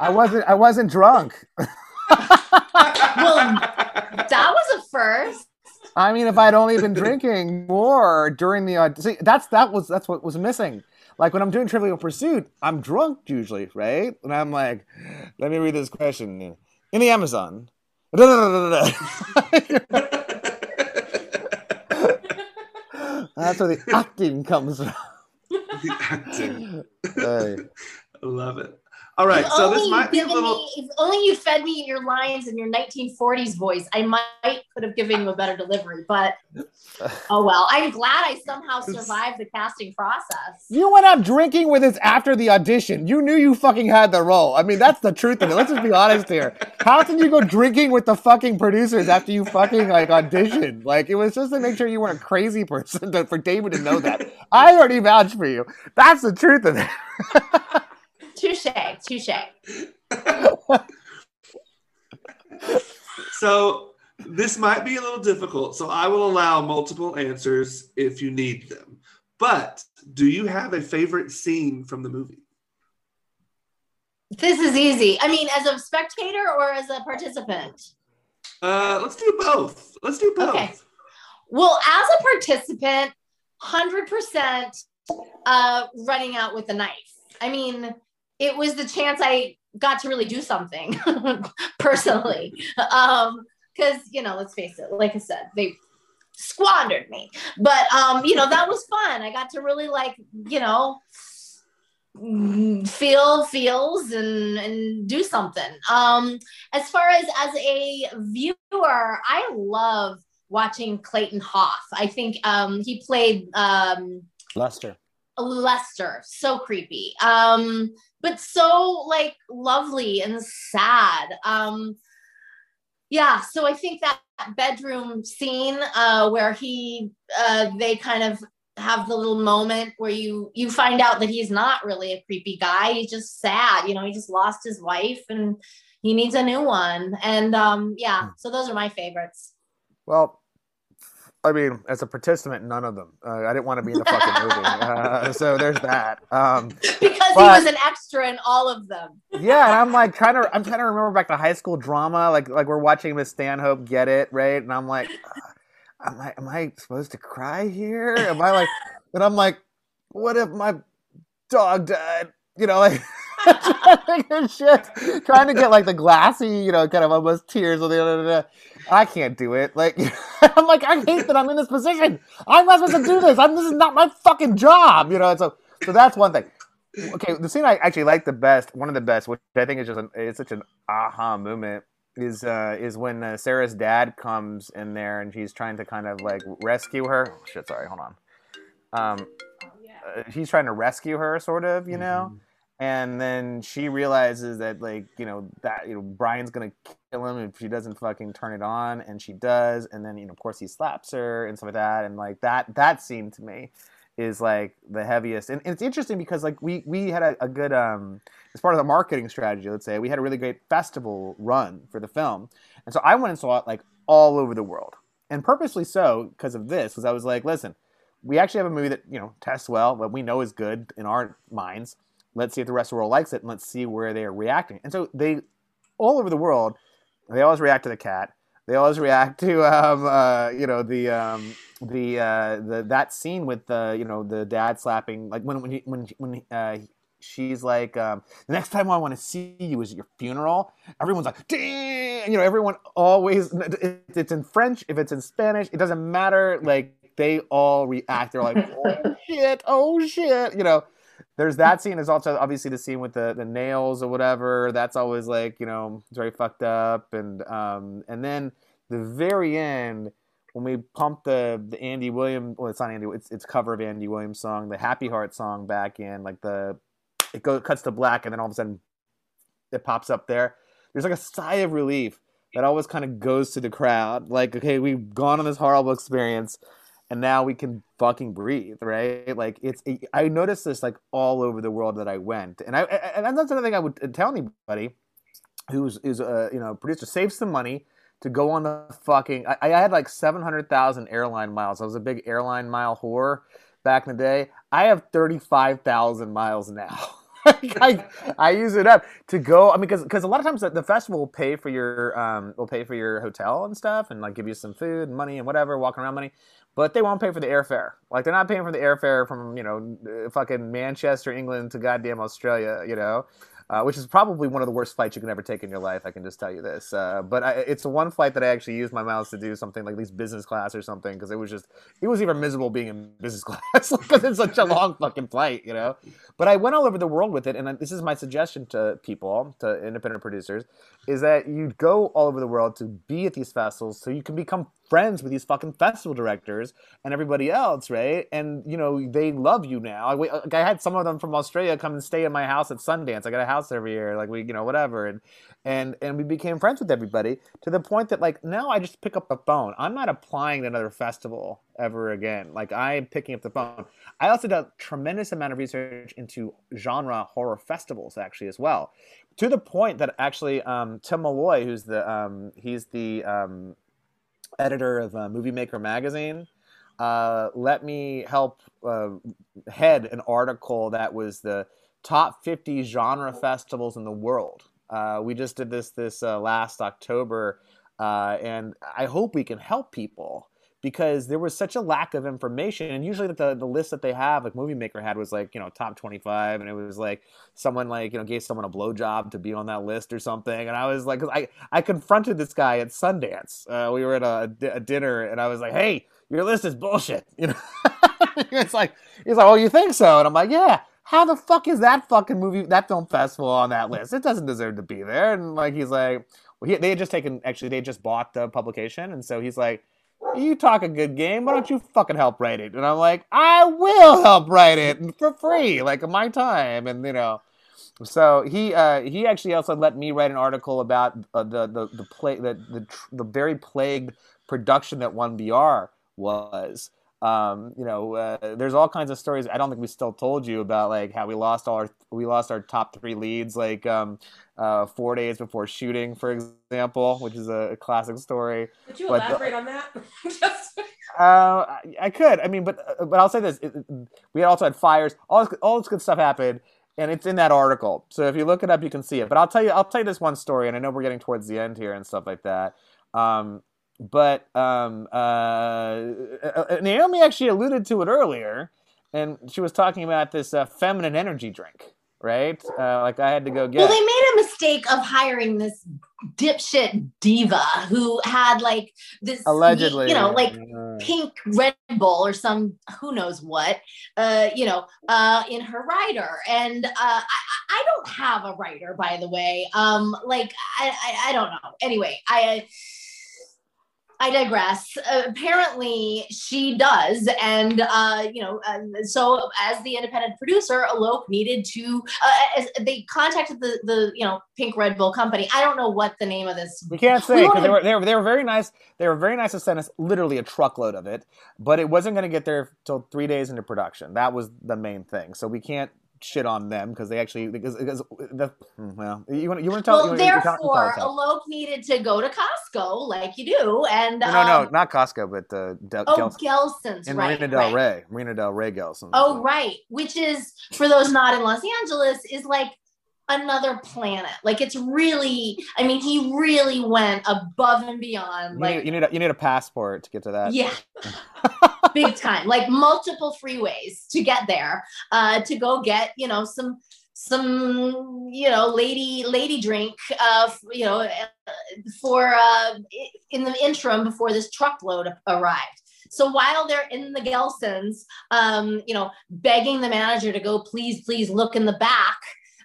[SPEAKER 3] I wasn't. I wasn't drunk.
[SPEAKER 4] Well, that was a first.
[SPEAKER 3] I mean, if I'd only been drinking more during the aud- see, that's that was that's what was missing. Like when I'm doing Trivial Pursuit, I'm drunk usually, right? And I'm like, let me read this question in the Amazon. That's where the acting comes from.
[SPEAKER 2] the acting.
[SPEAKER 3] Hey.
[SPEAKER 2] I love it. All right,
[SPEAKER 4] If
[SPEAKER 2] so
[SPEAKER 4] only
[SPEAKER 2] this
[SPEAKER 4] you'd
[SPEAKER 2] might be a little.
[SPEAKER 4] me- if only you fed me your lines in your 1940s voice, I might could have given you a better delivery. But oh well. I'm glad I somehow survived the casting process.
[SPEAKER 3] You went out drinking with us after the audition. You knew you fucking had the role. I mean, that's the truth of it. Let's just be honest here. How can you go drinking with the fucking producers after you fucking like auditioned? Like it was just to make sure you weren't a crazy person to, for David to know that. I already vouched for you. That's the truth of it.
[SPEAKER 4] Touche, touche.
[SPEAKER 2] So this might be a little difficult. So I will allow multiple answers if you need them. But do you have a favorite scene from the movie?
[SPEAKER 4] This is easy. I mean, as a spectator or as a participant?
[SPEAKER 2] Uh, let's do both. Let's do both.
[SPEAKER 4] Okay. Well, as a participant, 100% uh, running out with a knife. I mean, it was the chance I got to really do something personally. Um, because you know, let's face it, like I said, they squandered me. But um, you know, that was fun. I got to really like, you know, feel feels and and do something. Um, as far as as a viewer, I love watching Clayton Hoff. I think um he played um
[SPEAKER 3] Lester.
[SPEAKER 4] Lester, so creepy. Um, but so like lovely and sad. Um, yeah, so I think that bedroom scene uh, where he uh, they kind of have the little moment where you you find out that he's not really a creepy guy. He's just sad. You know, he just lost his wife and he needs a new one. And um, yeah, so those are my favorites.
[SPEAKER 3] Well, I mean, as a participant, none of them. Uh, I didn't want to be in the fucking movie, uh, so there's that. Um,
[SPEAKER 4] because
[SPEAKER 3] but-
[SPEAKER 4] he was an extra in all of them.
[SPEAKER 3] yeah, and I'm like trying to, I'm trying to remember back to high school drama, like like we're watching Miss Stanhope get it right, and I'm like, uh, am I am I supposed to cry here? Am I like, and I'm like, what if my dog died? You know, like. trying to shit, trying to get like the glassy, you know, kind of almost tears on the other. I can't do it. Like I'm like I hate that I'm in this position. I'm not supposed to do this. I'm, this is not my fucking job. You know. And so so that's one thing. Okay, the scene I actually like the best, one of the best, which I think is just an, it's such an aha moment, is uh, is when uh, Sarah's dad comes in there and he's trying to kind of like rescue her. Oh, shit, sorry, hold on. Um,
[SPEAKER 1] Oh, yeah.
[SPEAKER 3] uh, he's trying to rescue her, sort of, you know and then she realizes that like you know that you know Brian's gonna kill him if she doesn't fucking turn it on, and she does, and then you know of course he slaps her and stuff like that, and like that that scene to me is like the heaviest, and, and it's interesting because like we we had a, a good um as part of the marketing strategy, let's say we had a really great festival run for the film, and so I went and saw it like all over the world, and purposely so because of this, because I was like, listen, we actually have a movie that you know tests well, what we know is good in our minds let's see if the rest of the world likes it and let's see where they are reacting. And so they all over the world they always react to the cat. They always react to um, uh, you know the um, the uh, the that scene with the you know the dad slapping like when when he, when when uh, she's like um, the next time I want to see you is at your funeral. Everyone's like Damn! you know everyone always if it's in French if it's in Spanish it doesn't matter. Like they all react. They're like oh shit oh shit you know there's that scene. There's also obviously the scene with the, the nails or whatever. That's always like you know it's very fucked up. And um and then the very end when we pump the the Andy Williams well it's not Andy it's it's cover of Andy Williams song the Happy Heart song back in like the it goes cuts to black and then all of a sudden it pops up there. There's like a sigh of relief that always kind of goes to the crowd. Like okay we've gone on this horrible experience and now we can fucking breathe, right? Like it's, I noticed this like all over the world that I went, and I, and that's another thing I would tell anybody who's is a you know producer save some money to go on the fucking. I, I had like seven hundred thousand airline miles. I was a big airline mile whore back in the day. I have thirty five thousand miles now. I, I use it up to go. I mean, because because a lot of times the, the festival will pay for your um will pay for your hotel and stuff, and like give you some food and money and whatever, walking around money but they won't pay for the airfare. Like they're not paying for the airfare from you know uh, fucking Manchester, England to goddamn Australia. You know, uh, which is probably one of the worst flights you can ever take in your life. I can just tell you this. Uh, but I, it's the one flight that I actually used my miles to do something like at least business class or something because it was just it was even miserable being in business class because it's such a long fucking flight. You know. But I went all over the world with it, and this is my suggestion to people, to independent producers, is that you go all over the world to be at these festivals so you can become friends with these fucking festival directors and everybody else, right? And you know they love you now. I, I had some of them from Australia come and stay in my house at Sundance. I got a house every year, like we, you know, whatever, and and and we became friends with everybody to the point that like now I just pick up the phone. I'm not applying to another festival ever again. Like I'm picking up the phone. I also did a tremendous amount of research into genre horror festivals actually as well, to the point that actually um, Tim Molloy, who's the um, he's the um, editor of uh, Movie Maker magazine, uh, let me help uh, head an article that was the top 50 genre festivals in the world. Uh, we just did this this uh, last October, uh, and I hope we can help people because there was such a lack of information. And usually, the the list that they have, like Movie Maker had, was like you know top 25, and it was like someone like you know gave someone a blowjob to be on that list or something. And I was like, I I confronted this guy at Sundance. Uh, we were at a, a dinner, and I was like, hey, your list is bullshit. You know, it's like he's like, oh, you think so? And I'm like, yeah. How the fuck is that fucking movie, that film festival on that list? It doesn't deserve to be there. And like, he's like, well, he, they had just taken, actually, they just bought the publication. And so he's like, you talk a good game. Why don't you fucking help write it? And I'm like, I will help write it for free, like my time. And, you know, so he uh, he actually also let me write an article about uh, the the the play the the, the very plagued production that one BR was. Um, you know, uh, there's all kinds of stories. I don't think we still told you about like how we lost all our we lost our top three leads like um, uh, four days before shooting, for example, which is a, classic story.
[SPEAKER 1] Would you
[SPEAKER 3] But the-
[SPEAKER 1] elaborate on that?
[SPEAKER 3] Uh, I could. I mean, but uh, but I'll say this: it, we also had fires. All this, all this good stuff happened, and it's in that article. So if you look it up, you can see it. But I'll tell you, I'll tell you this one story, and I know we're getting towards the end here and stuff like that. Um, but um, uh, uh Naomi actually alluded to it earlier, and she was talking about this uh, feminine energy drink right? Uh, like I had to go get.
[SPEAKER 4] Well, they made a mistake of hiring this dipshit diva who had like this
[SPEAKER 3] allegedly,
[SPEAKER 4] you know, like uh, pink Red Bull or some who knows what, uh, you know, uh, in her rider. And uh, I, I don't have a writer, by the way. Um, like I, I, I don't know. Anyway, I. I digress. Uh, apparently, she does, and uh, you know, uh, so as the independent producer, Alok needed to. Uh, they contacted the the you know Pink Red Bull company. I don't know what the name of this.
[SPEAKER 3] We can't say because they were, they were they were very nice. They were very nice to send us literally a truckload of it, but it wasn't going to get there till three days into production. That was the main thing. So we can't shit on them because they actually because, because the hmm, well you want you want to tell
[SPEAKER 4] well
[SPEAKER 3] you
[SPEAKER 4] therefore Alok needed to go to Costco like you do and
[SPEAKER 3] no
[SPEAKER 4] um,
[SPEAKER 3] no, no not Costco but the
[SPEAKER 4] Del- oh Gelson's,
[SPEAKER 3] Gelson's
[SPEAKER 4] in
[SPEAKER 3] right, Marina Del
[SPEAKER 4] right.
[SPEAKER 3] Rey Marina Del Rey Gelson's
[SPEAKER 4] oh right which is for those not in Los Angeles is like another planet. Like it's really, I mean, he really went above and beyond.
[SPEAKER 3] You
[SPEAKER 4] like
[SPEAKER 3] need, you need a, you need a passport to get to that.
[SPEAKER 4] Yeah. Big time. Like multiple freeways to get there. Uh to go get, you know, some some you know lady lady drink uh you know for uh in the interim before this truckload arrived so while they're in the Gelsons, um, you know, begging the manager to go, please, please look in the back,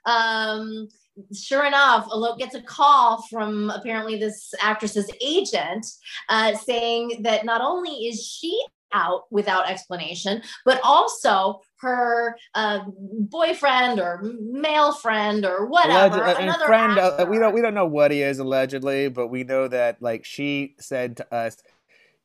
[SPEAKER 4] um, sure enough, Alok gets a call from apparently this actress's agent uh, saying that not only is she out without explanation, but also her uh, boyfriend or male friend or whatever.
[SPEAKER 3] Alleged, another friend, uh, we don't we don't know what he is allegedly, but we know that like she said to us,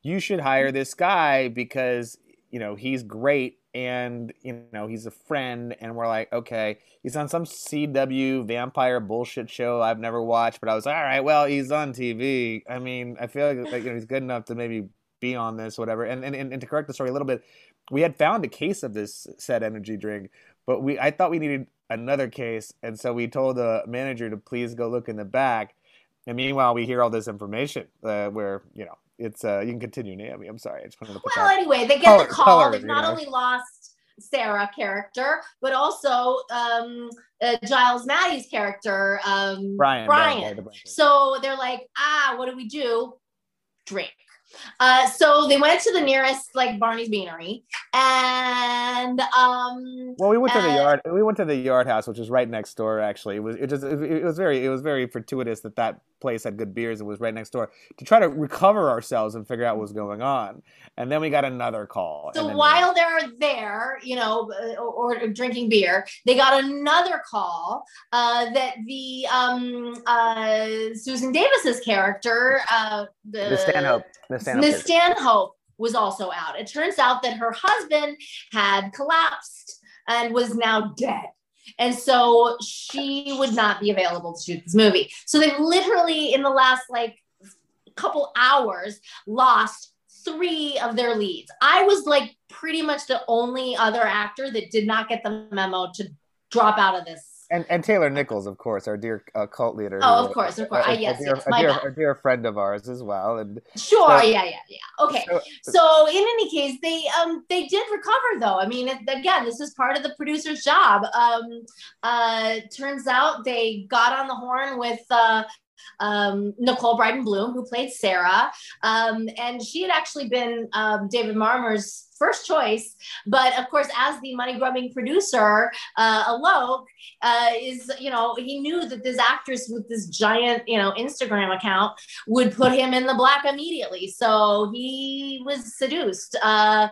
[SPEAKER 3] "You should hire this guy because you know he's great and you know he's a friend and we're like okay he's on some cw vampire bullshit show i've never watched but i was like, all right well he's on tv i mean i feel like, you know, he's good enough to maybe be on this whatever. And, and and to correct the story a little bit we had found a case of this said energy drink but we i thought we needed another case and so we told the manager to please go look in the back. And meanwhile we hear all this information uh, where you know it's uh you can continue naomi i'm sorry i just wanted to put
[SPEAKER 4] well
[SPEAKER 3] that.
[SPEAKER 4] anyway they get color, the call color, they've not know? only lost sarah character but also um uh, giles matthey's character um
[SPEAKER 3] brian
[SPEAKER 4] brian, brian. so they're like ah what do we do drink uh, so they went to the nearest like Barney's Beanery, and um.
[SPEAKER 3] Well, we went to the yard. We went to the Yard House, which is right next door. Actually, it was it just it was very it was very fortuitous that that place had good beers and was right next door to try to recover ourselves and figure out what was going on. And then we got another call.
[SPEAKER 4] So while we... they're there, you know, uh, or, or, drinking beer, they got another call uh, that the um, uh, Susan Davis's character, uh, the,
[SPEAKER 3] the Stanhope,
[SPEAKER 4] the Stanhope, Miss Stanhope was also out. It turns out that her husband had collapsed and was now dead. And so she would not be available to shoot this movie. So they've literally, in the last like couple hours, lost three of their leads. I was like pretty much the only other actor that did not get the memo to drop out of this
[SPEAKER 3] and and Taylor Nichols, of course, our dear uh, cult leader.
[SPEAKER 4] Oh, who, of course, of course. Uh, yes,
[SPEAKER 3] a dear,
[SPEAKER 4] yes,
[SPEAKER 3] a, dear, a dear friend of ours as well. And
[SPEAKER 4] sure, yeah, yeah, yeah. Okay, so, so, in any case, they um they did recover though. I mean, again, this is part of the producer's job. Um, uh, turns out they got on the horn with uh um, Nicole Brydon Bloom, who played Sarah. Um, and she had actually been um, David Marmor's first choice. But of course, as the money grubbing producer, uh, Alok uh, is, you know, he knew that this actress with this giant, you know, Instagram account would put him in the black immediately. So he was seduced. Uh,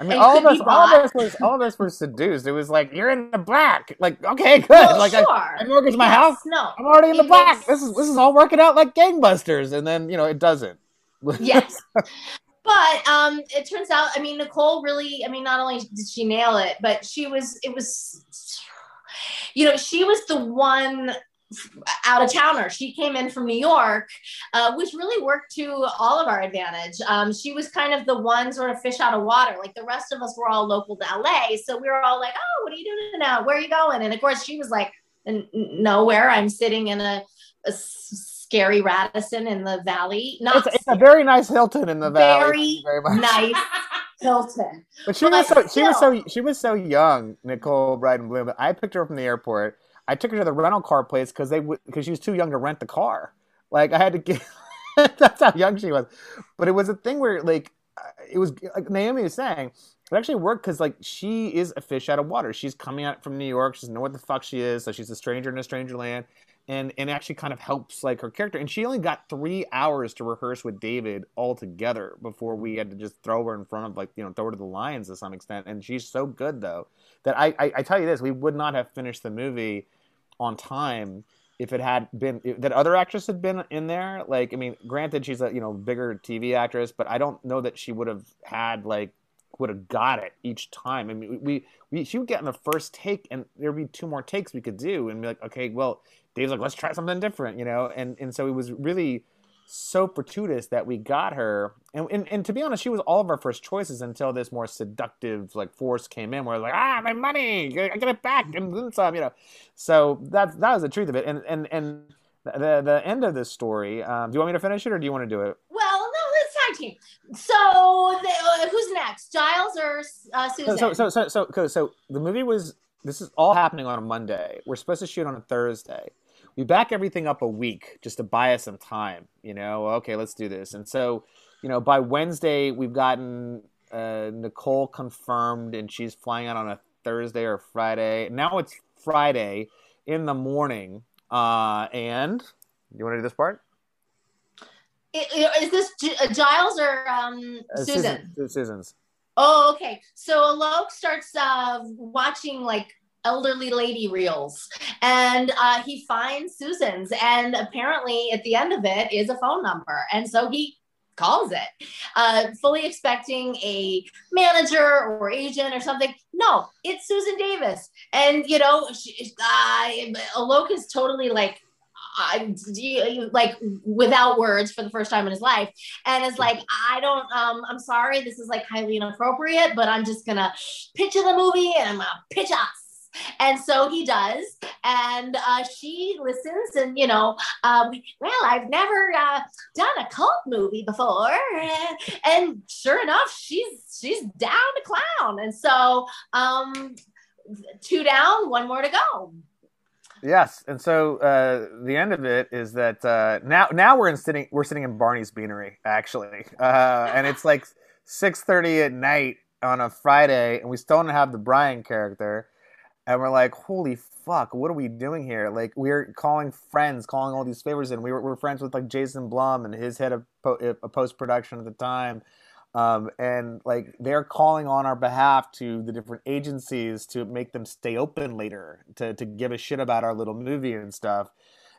[SPEAKER 3] I mean, all of us, all of us was, all of us were seduced. It was like you're in the black. Like, okay, good. Well, like, sure. I, I mortgaged my yes, house.
[SPEAKER 4] No,
[SPEAKER 3] I'm already in the black. This is this is all working out like gangbusters, and then you know it doesn't.
[SPEAKER 4] yes, but um, it turns out, I mean, Nicole really, I mean, not only did she nail it, but she was, it was, you know, she was the one out of towner. She came in from New York, uh, which really worked to all of our advantage. Um, she was kind of the one sort of fish out of water. Like the rest of us were all local to LA. So we were all like, oh, what are you doing now? Where are you going? And of course, she was like, nowhere. I'm sitting in a, a scary Radisson in the valley.
[SPEAKER 3] Not it's, it's a very nice Hilton in the valley.
[SPEAKER 4] Very, very nice. Hilton.
[SPEAKER 3] But she but was so still, she was so she was so young, Nicole Brydon Bloom. But I picked her up from the airport I took her to the rental car place because they because she was too young to rent the car. Like I had to get. that's how young she was, but it was a thing where like it was like Naomi was saying. It actually worked because like she is a fish out of water. She's coming out from New York. She doesn't know what the fuck she is, so she's a stranger in a stranger land, and and actually kind of helps like her character. And she only got three hours to rehearse with David altogether before we had to just throw her in front of like you know throw her to the lions to some extent. And she's so good though that I, I, I tell you this, we would not have finished the movie on time if it had been if, that other actress had been in there. Like, I mean, granted, she's a you know bigger TV actress, but I don't know that she would have had like would have got it each time. I mean, we, we she would get in the first take, and there'd be two more takes we could do, and be like, okay, well, Dave's like, let's try something different, you know, and and so it was really so fortuitous that we got her. And, and, and to be honest, she was all of our first choices until this more seductive like force came in. Where like, ah, my money, I get it back, and then some, you know. So that that was the truth of it. And and and the the end of this story. Um, do you want me to finish it, or do you want to do it?
[SPEAKER 4] Well, no, let's tag team. So the, uh, who's next, Giles or uh, Susan?
[SPEAKER 3] So so so so so, so the movie was. This is all happening on a Monday. We're supposed to shoot on a Thursday we back everything up a week just to buy us some time. You know, okay, let's do this. And so, you know, by Wednesday we've gotten uh, Nicole confirmed, and she's flying out on a Thursday or Friday. Now it's Friday in the morning. Uh, and you want to do this part?
[SPEAKER 4] Is this uh, Giles or um, uh, Susan?
[SPEAKER 3] Susan? Susan's.
[SPEAKER 4] Oh, okay. So Alok starts uh, watching like elderly lady reels. And uh, he finds susan's and apparently at the end of it is a phone number. And so he calls it. Uh, fully expecting a manager or agent or something. No it's susan davis. And you know she, uh, alok is totally like I, like without words for the first time in his life. And it's like i don't um i'm sorry this is like highly inappropriate but i'm just gonna pitch in the movie and i'm gonna pitch us and so he does. And uh, she listens, and, you know, um, well, I've never uh, done a cult movie before. And sure enough, she's she's down to clown. And so um, two down, one more to go.
[SPEAKER 3] Yes, and so uh, the end of it is that uh, now now we're in sitting we're sitting in Barney's Beanery actually, uh, and it's like six thirty at night on a Friday, and we still don't have the Brian character, and we're like, holy fuck, what are we doing here? Like, we're calling friends, calling all these favors in. We were, we were friends with like Jason Blum and his head of po- post production at the time. Um, and like they're calling on our behalf to the different agencies to make them stay open later to, to give a shit about our little movie and stuff.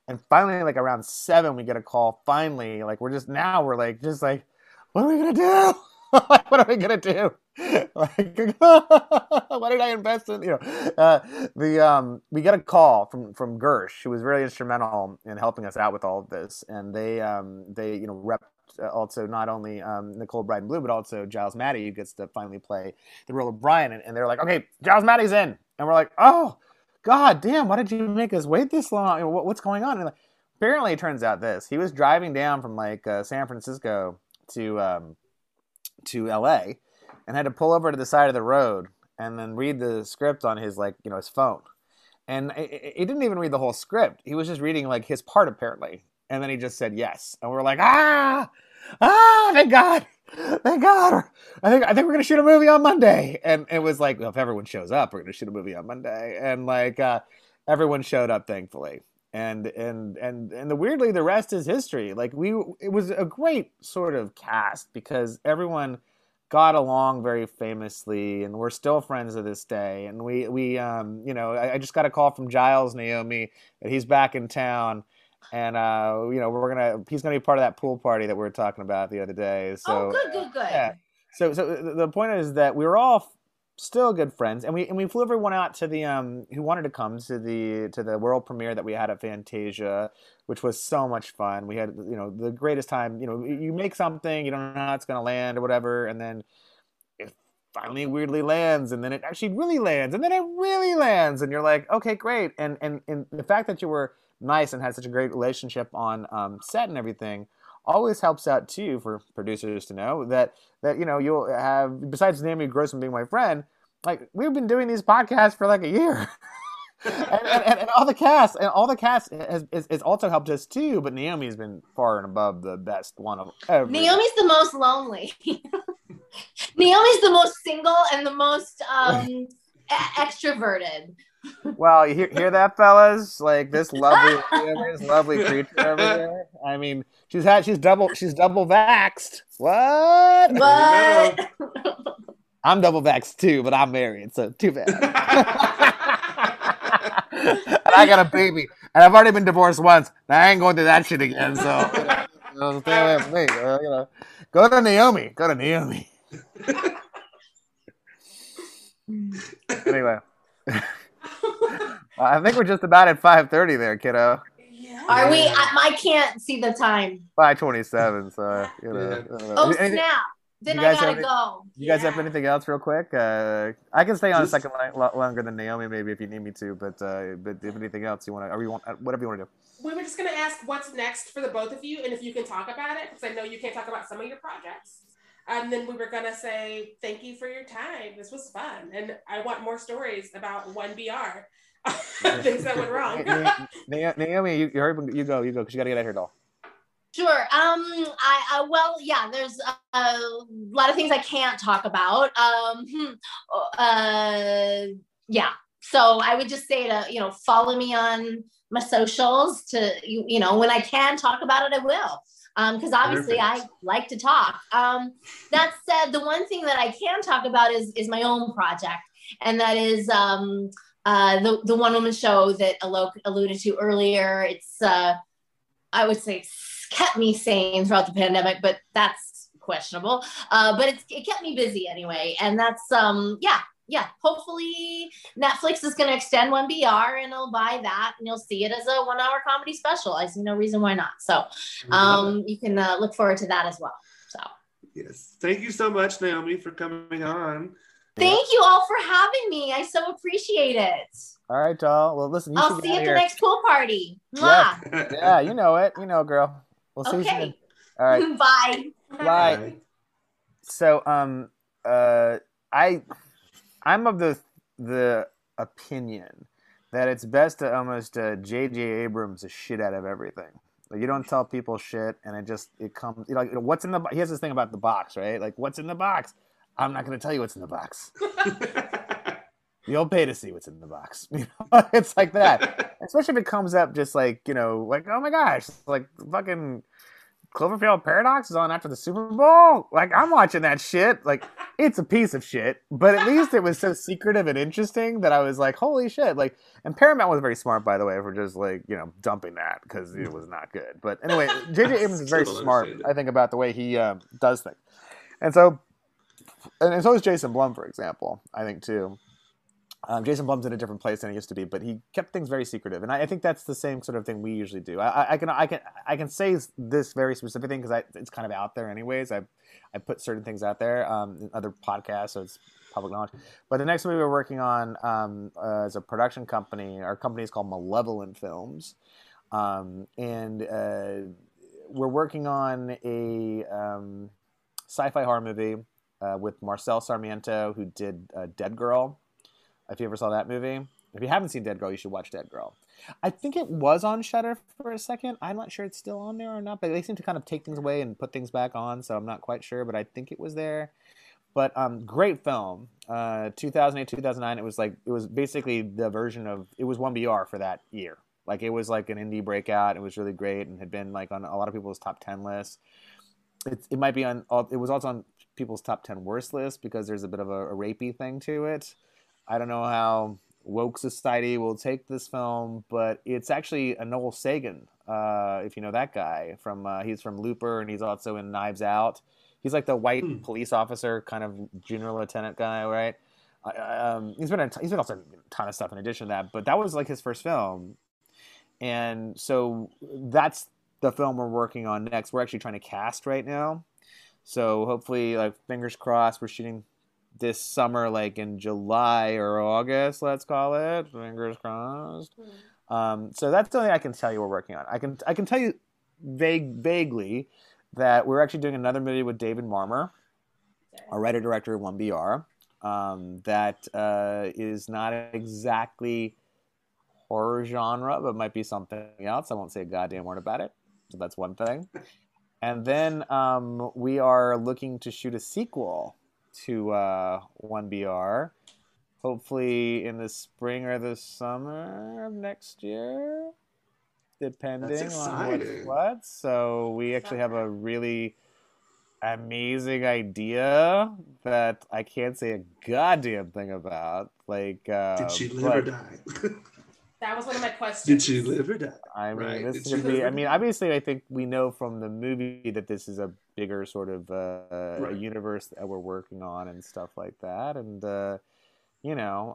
[SPEAKER 3] And finally, like around seven, we get a call. Finally, like we're just now we're like just like, what are we gonna do? what are we gonna do? like, what did I invest in? You know, uh, the um, we get a call from from Gersh, who was really instrumental in helping us out with all of this, and they um, they you know rep uh, also not only um, Nicole Brydon Bloom, but also Giles Matthey, who gets to finally play the role of Brian. And, and, they're like, okay, Giles Matthey's in. And we're like, oh, God damn, why did you make us wait this long? What, what's going on? And like, apparently, it turns out this he was driving down from like uh, San Francisco to um, to LA and had to pull over to the side of the road and then read the script on his like you know his phone. And he didn't even read the whole script. He was just reading like his part apparently. And then he just said yes. And we're like ah! Ah! Thank god! Thank god! I think i think we're gonna shoot a movie on monday. And it was like well, if everyone shows up we're gonna shoot a movie on monday. And like uh, everyone showed up thankfully. And and and and the weirdly the rest is history. Like we it was a great sort of cast because everyone got along very famously and we're still friends to this day. And we we um you know I, I, just got a call from giles naomi that he's back in town. And uh you know we're gonna he's gonna be part of that pool party that we were talking about the other day. So
[SPEAKER 4] oh good good good.
[SPEAKER 3] yeah. So so the point is that we were all still good friends, and we and we flew everyone out to the um who wanted to come to the to the world premiere that we had at Fantasia, which was so much fun. We had you know the greatest time. You know, you make something, you don't know how it's gonna land or whatever, and then it finally weirdly lands, and then it actually really lands, and then it really lands, and you're like, okay, great. And and and the fact that you were nice and had such a great relationship on um, set and everything always helps out too for producers to know that that you know you'll have besides Naomi Grossman being my friend, like we've been doing these podcasts for like a year. and, and, and, all the cast and all the cast has, has, has, also helped us too. But Naomi's been far and above the best one of ever.
[SPEAKER 4] Naomi's the most lonely. Naomi's the most single and the most um, extroverted.
[SPEAKER 3] Well, you hear, hear that, fellas? Like this lovely, this lovely creature over there. I mean, she's had, she's double, she's double vaxed. What?
[SPEAKER 4] What?
[SPEAKER 3] I'm double vaxxed too, but I'm married, so too bad. and I got a baby, and I've already been divorced once. I ain't going through that shit again. So, you know, stay away from me. Uh, you know, go to Naomi. Go to Naomi. anyway. I think we're just about at 5:30 there, kiddo.
[SPEAKER 4] Yeah. Are we? I, I, can't see the time.
[SPEAKER 3] 5:27. So you know.
[SPEAKER 4] Yeah. Oh anything, snap! Then I gotta go.
[SPEAKER 3] You guys yeah. have anything else, real quick? Uh, I can stay on just, a second longer than Naomi, maybe if you need me to. But uh, but if anything else you want to, or you want uh, whatever you want to do.
[SPEAKER 1] We were just gonna ask what's next for the both of you, and if you can talk about it, because I know you can't talk about some of your projects. And then we were gonna say thank you for your time. This was fun, and I want more stories about one BR. things that went wrong.
[SPEAKER 3] Naomi, you, you, you go, you go, because you got to get out here, doll.
[SPEAKER 4] Sure. Um, I, I well, yeah. There's a, a, lot of things I can't talk about. Um, hmm, uh, yeah. So I would just say to you know follow me on my socials. To you, you know when I can talk about it, I will. Because um, obviously Perfect. I like to talk. Um, that said, the one thing that I can talk about is is my own project, and that is um, uh, the the one woman show that Alok alluded to earlier. It's uh, I would say kept me sane throughout the pandemic, but that's questionable. Uh, but it's, it kept me busy anyway, and that's um yeah yeah. Hopefully Netflix is going to extend one BR and I'll buy that and you'll see it as a one hour comedy special. I see no reason why not. So um, you can uh, look forward to that as well. So
[SPEAKER 2] yes, thank you so much, Naomi, for coming on.
[SPEAKER 4] Thank you all for having me. I so appreciate it.
[SPEAKER 3] All right, doll. Well, listen.
[SPEAKER 4] I'll see you at the next pool party.
[SPEAKER 3] Yeah. yeah, you know it. You know, girl. We'll see okay. you soon. All right.
[SPEAKER 4] Bye.
[SPEAKER 3] Bye. So, um, uh, I, I'm of the the opinion that it's best to almost uh, J.J. Abrams the shit out of everything. Like you don't tell people shit, and it just it comes. You know, like what's in the. He has this thing about the box, right? Like what's in the box I'm not going to tell you what's in the box. You'll pay to see what's in the box. You know, it's like that. Especially if it comes up just like you know, like oh my gosh, like fucking Cloverfield Paradox is on after the Super Bowl. Like I'm watching that shit. Like it's a piece of shit, but at least it was so secretive and interesting that I was like, holy shit! Like, and Paramount was very smart, by the way, for just like you know dumping that because it was not good. But anyway, J.J. Abrams is very smart, I think, about the way he uh, does things, and so and so is Jason Blum, for example. I think too. Um, Jason Blum's in a different place than he used to be, but he kept things very secretive, and I, I think that's the same sort of thing we usually do. I, I, can I can I can say this very specific thing because it's kind of out there, anyways. I I put certain things out there um, in other podcasts, so it's public knowledge. But the next movie we're working on um, uh, as a production company, our company is called Malevolent Films, um, and uh, we're working on a um, sci-fi horror movie uh, with Marcel Sarmiento, who did uh, Dead Girl. If you ever saw that movie, if you haven't seen Dead Girl, you should watch Dead Girl. I think it was on Shudder for a second. I'm not sure it's still on there or not, but they seem to kind of take things away and put things back on, so I'm not quite sure. But I think it was there. But um, great film. Uh, 2008, 2009. It was like it was basically the version of it was one BR for that year. Like it was like an indie breakout. It was really great and had been like on a lot of people's top ten lists. It, it might be on. It was also on people's top 10 worst list because there's a bit of a, a rapey thing to it. I don't know how woke society will take this film, but it's actually a Noah Segan, uh, if you know that guy. From uh, he's from Looper and he's also in Knives Out. He's like the white hmm. police officer, kind of junior lieutenant guy, right? um, he's been a, he's been also a ton of stuff in addition to that, but that was like his first film, and so that's the film we're working on next. We're actually trying to cast right now, so hopefully, like fingers crossed, we're shooting this summer, like in July or August, let's call it. Fingers crossed. Mm. Um, so that's the only I can tell you we're working on. I can I can tell you vague vaguely that we're actually doing another movie with David Marmor, a writer director of One BR. Um, that uh, is not exactly horror genre, but might be something else. I won't say a goddamn word about it. So that's one thing. And then um, we are looking to shoot a sequel to uh, 1BR, hopefully in the spring or the summer of next year, depending on what's what. So we actually have a really amazing idea that I can't say a goddamn thing about. Like, uh,
[SPEAKER 2] did she live but, or die?
[SPEAKER 1] that was one of my questions.
[SPEAKER 2] Did she live or die?
[SPEAKER 3] I mean, right. this could be. I mean, obviously, I think we know from the movie that this is a bigger sort of uh, right. universe that we're working on and stuff like that, and. Uh, you know,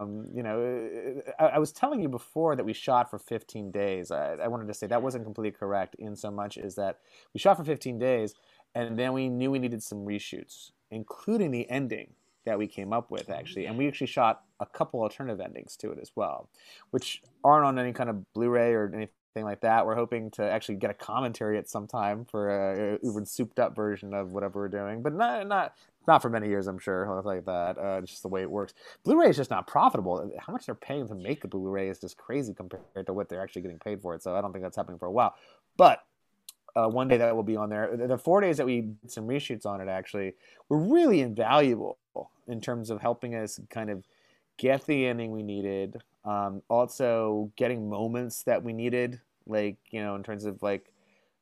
[SPEAKER 3] um, you know, I, I, was telling you before that we shot for 15 days. I, I wanted to say that wasn't completely correct in so much as that we shot for 15 days, and then we knew we needed some reshoots, including the ending that we came up with actually, and we actually shot a couple alternative endings to it as well, which aren't on any kind of Blu-ray or anything like that. We're hoping to actually get a commentary at some time for a, even souped up version of whatever we're doing, but not not not for many years, I'm sure. Like that, uh, it's just the way it works. Blu-ray is just not profitable. How much they're paying to make the Blu-ray is just crazy compared to what they're actually getting paid for it. So I don't think that's happening for a while. But uh, one day that will be on there. The four days that we did some reshoots on it actually were really invaluable in terms of helping us kind of get the ending we needed. Um, also, getting moments that we needed, like you know, in terms of like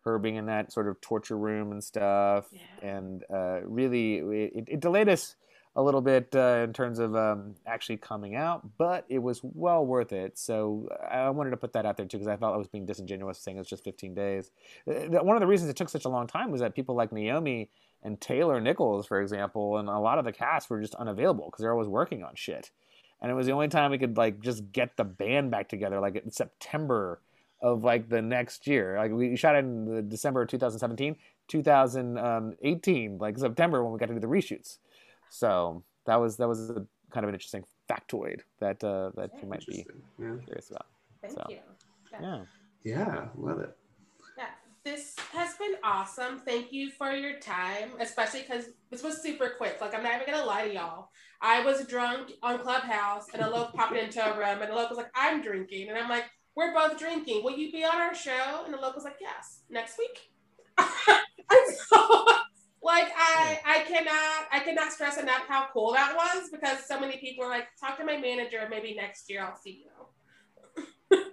[SPEAKER 3] her being in that sort of torture room and stuff, yeah. and uh, really it, it delayed us a little bit uh, in terms of um, actually coming out, but it was well worth it. So I wanted to put that out there too because I felt I was being disingenuous saying it's just 15 days. Uh, one of the reasons it took such a long time was that people like Naomi and Taylor Nichols, for example, and a lot of the cast were just unavailable because they're always working on shit. And it was the only time we could like just get the band back together, like in September of like the next year. Like we shot in the December of 2017, 2018, like September when we got to do the reshoots. So that was that was a kind of an interesting factoid that uh, that you might be yeah. curious about.
[SPEAKER 1] Thank
[SPEAKER 3] so,
[SPEAKER 1] you.
[SPEAKER 3] Yeah.
[SPEAKER 2] Yeah, love it.
[SPEAKER 1] Yeah, this has been awesome. Thank you for your time, especially because this was super quick. Like I'm not even gonna lie to y'all. I was drunk on Clubhouse, and a Alok popped into a room, and Alok was like, "I'm drinking," and I'm like, "We're both drinking. Will you be on our show?" And Alok was like, "Yes, next week." and so like I I cannot I cannot stress enough how cool that was because so many people are like, talk to my manager, maybe next year I'll see you.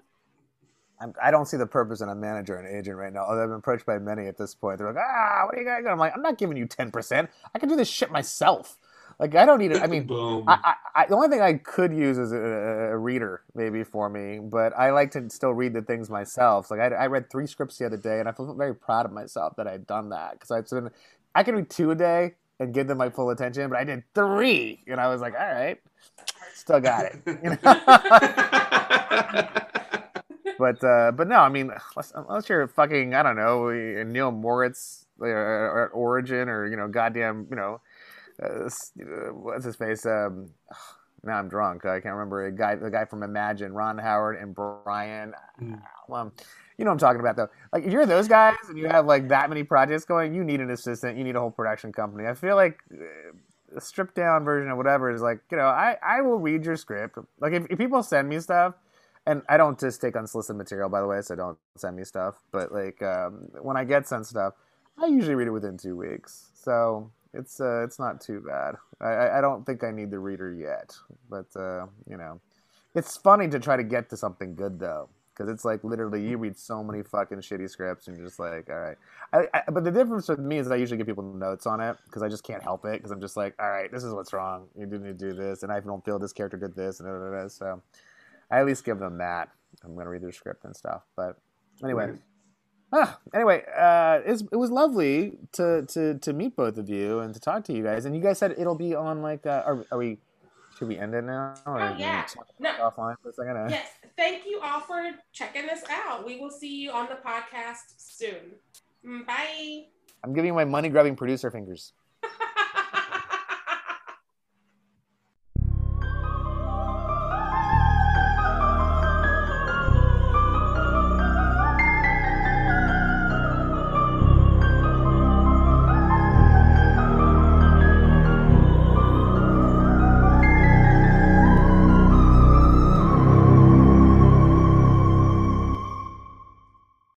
[SPEAKER 3] I'm, I do not see the purpose in a manager and agent right now. Although I've been approached by many at this point. They're like, ah, what are you guys doing? I'm like, I'm not giving you 10%. I can do this shit myself. Like, I don't need it. I mean, I, I, I, the only thing I could use is a, a, reader maybe for me, but I like to still read the things myself. Like, I, I read three scripts the other day, and I feel very proud of myself that I'd done that because I've been I could read two a day and give them my full attention, but I did three, and I was like, all right, still got it. but uh, but no, I mean, unless, unless you're fucking, I don't know, Neil Moritz or, or Origin or you know, goddamn, you know, uh, what's his face? Um, now I'm drunk. I can't remember a guy, the guy from Imagine, Ron Howard and Brian. Mm. Well, you know what I'm talking about though. Like if you're those guys and you have like that many projects going, you need an assistant, you need a whole production company. I feel like a stripped down version of whatever is like, you know, I, I will read your script. Like if, if people send me stuff, and I don't just take unsolicited material by the way, so don't send me stuff. But like um, when I get sent stuff, I usually read it within two weeks. So it's uh, it's not too bad. I, I don't think I need the reader yet, but uh, you know, it's funny to try to get to something good though because it's like literally you read so many fucking shitty scripts and you're just like all right I, I, but the difference with me is i usually give people notes on it because i just can't help it because i'm just like all right this is what's wrong you didn't need to do this and i don't feel this character did this and blah, blah, blah. so i at least give them that i'm going to read their script and stuff but anyway. Ah, anyway, uh, it was lovely to, to, to meet both of you and to talk to you guys. And you guys said it'll be on like, uh, are, are we Should we end it now? Or
[SPEAKER 1] Oh, yeah. No.
[SPEAKER 3] Offline for a second.
[SPEAKER 1] Yes. Thank you all for checking this out. We will see you on the podcast soon. Mm, Bye.
[SPEAKER 3] I'm giving my money grabbing producer fingers.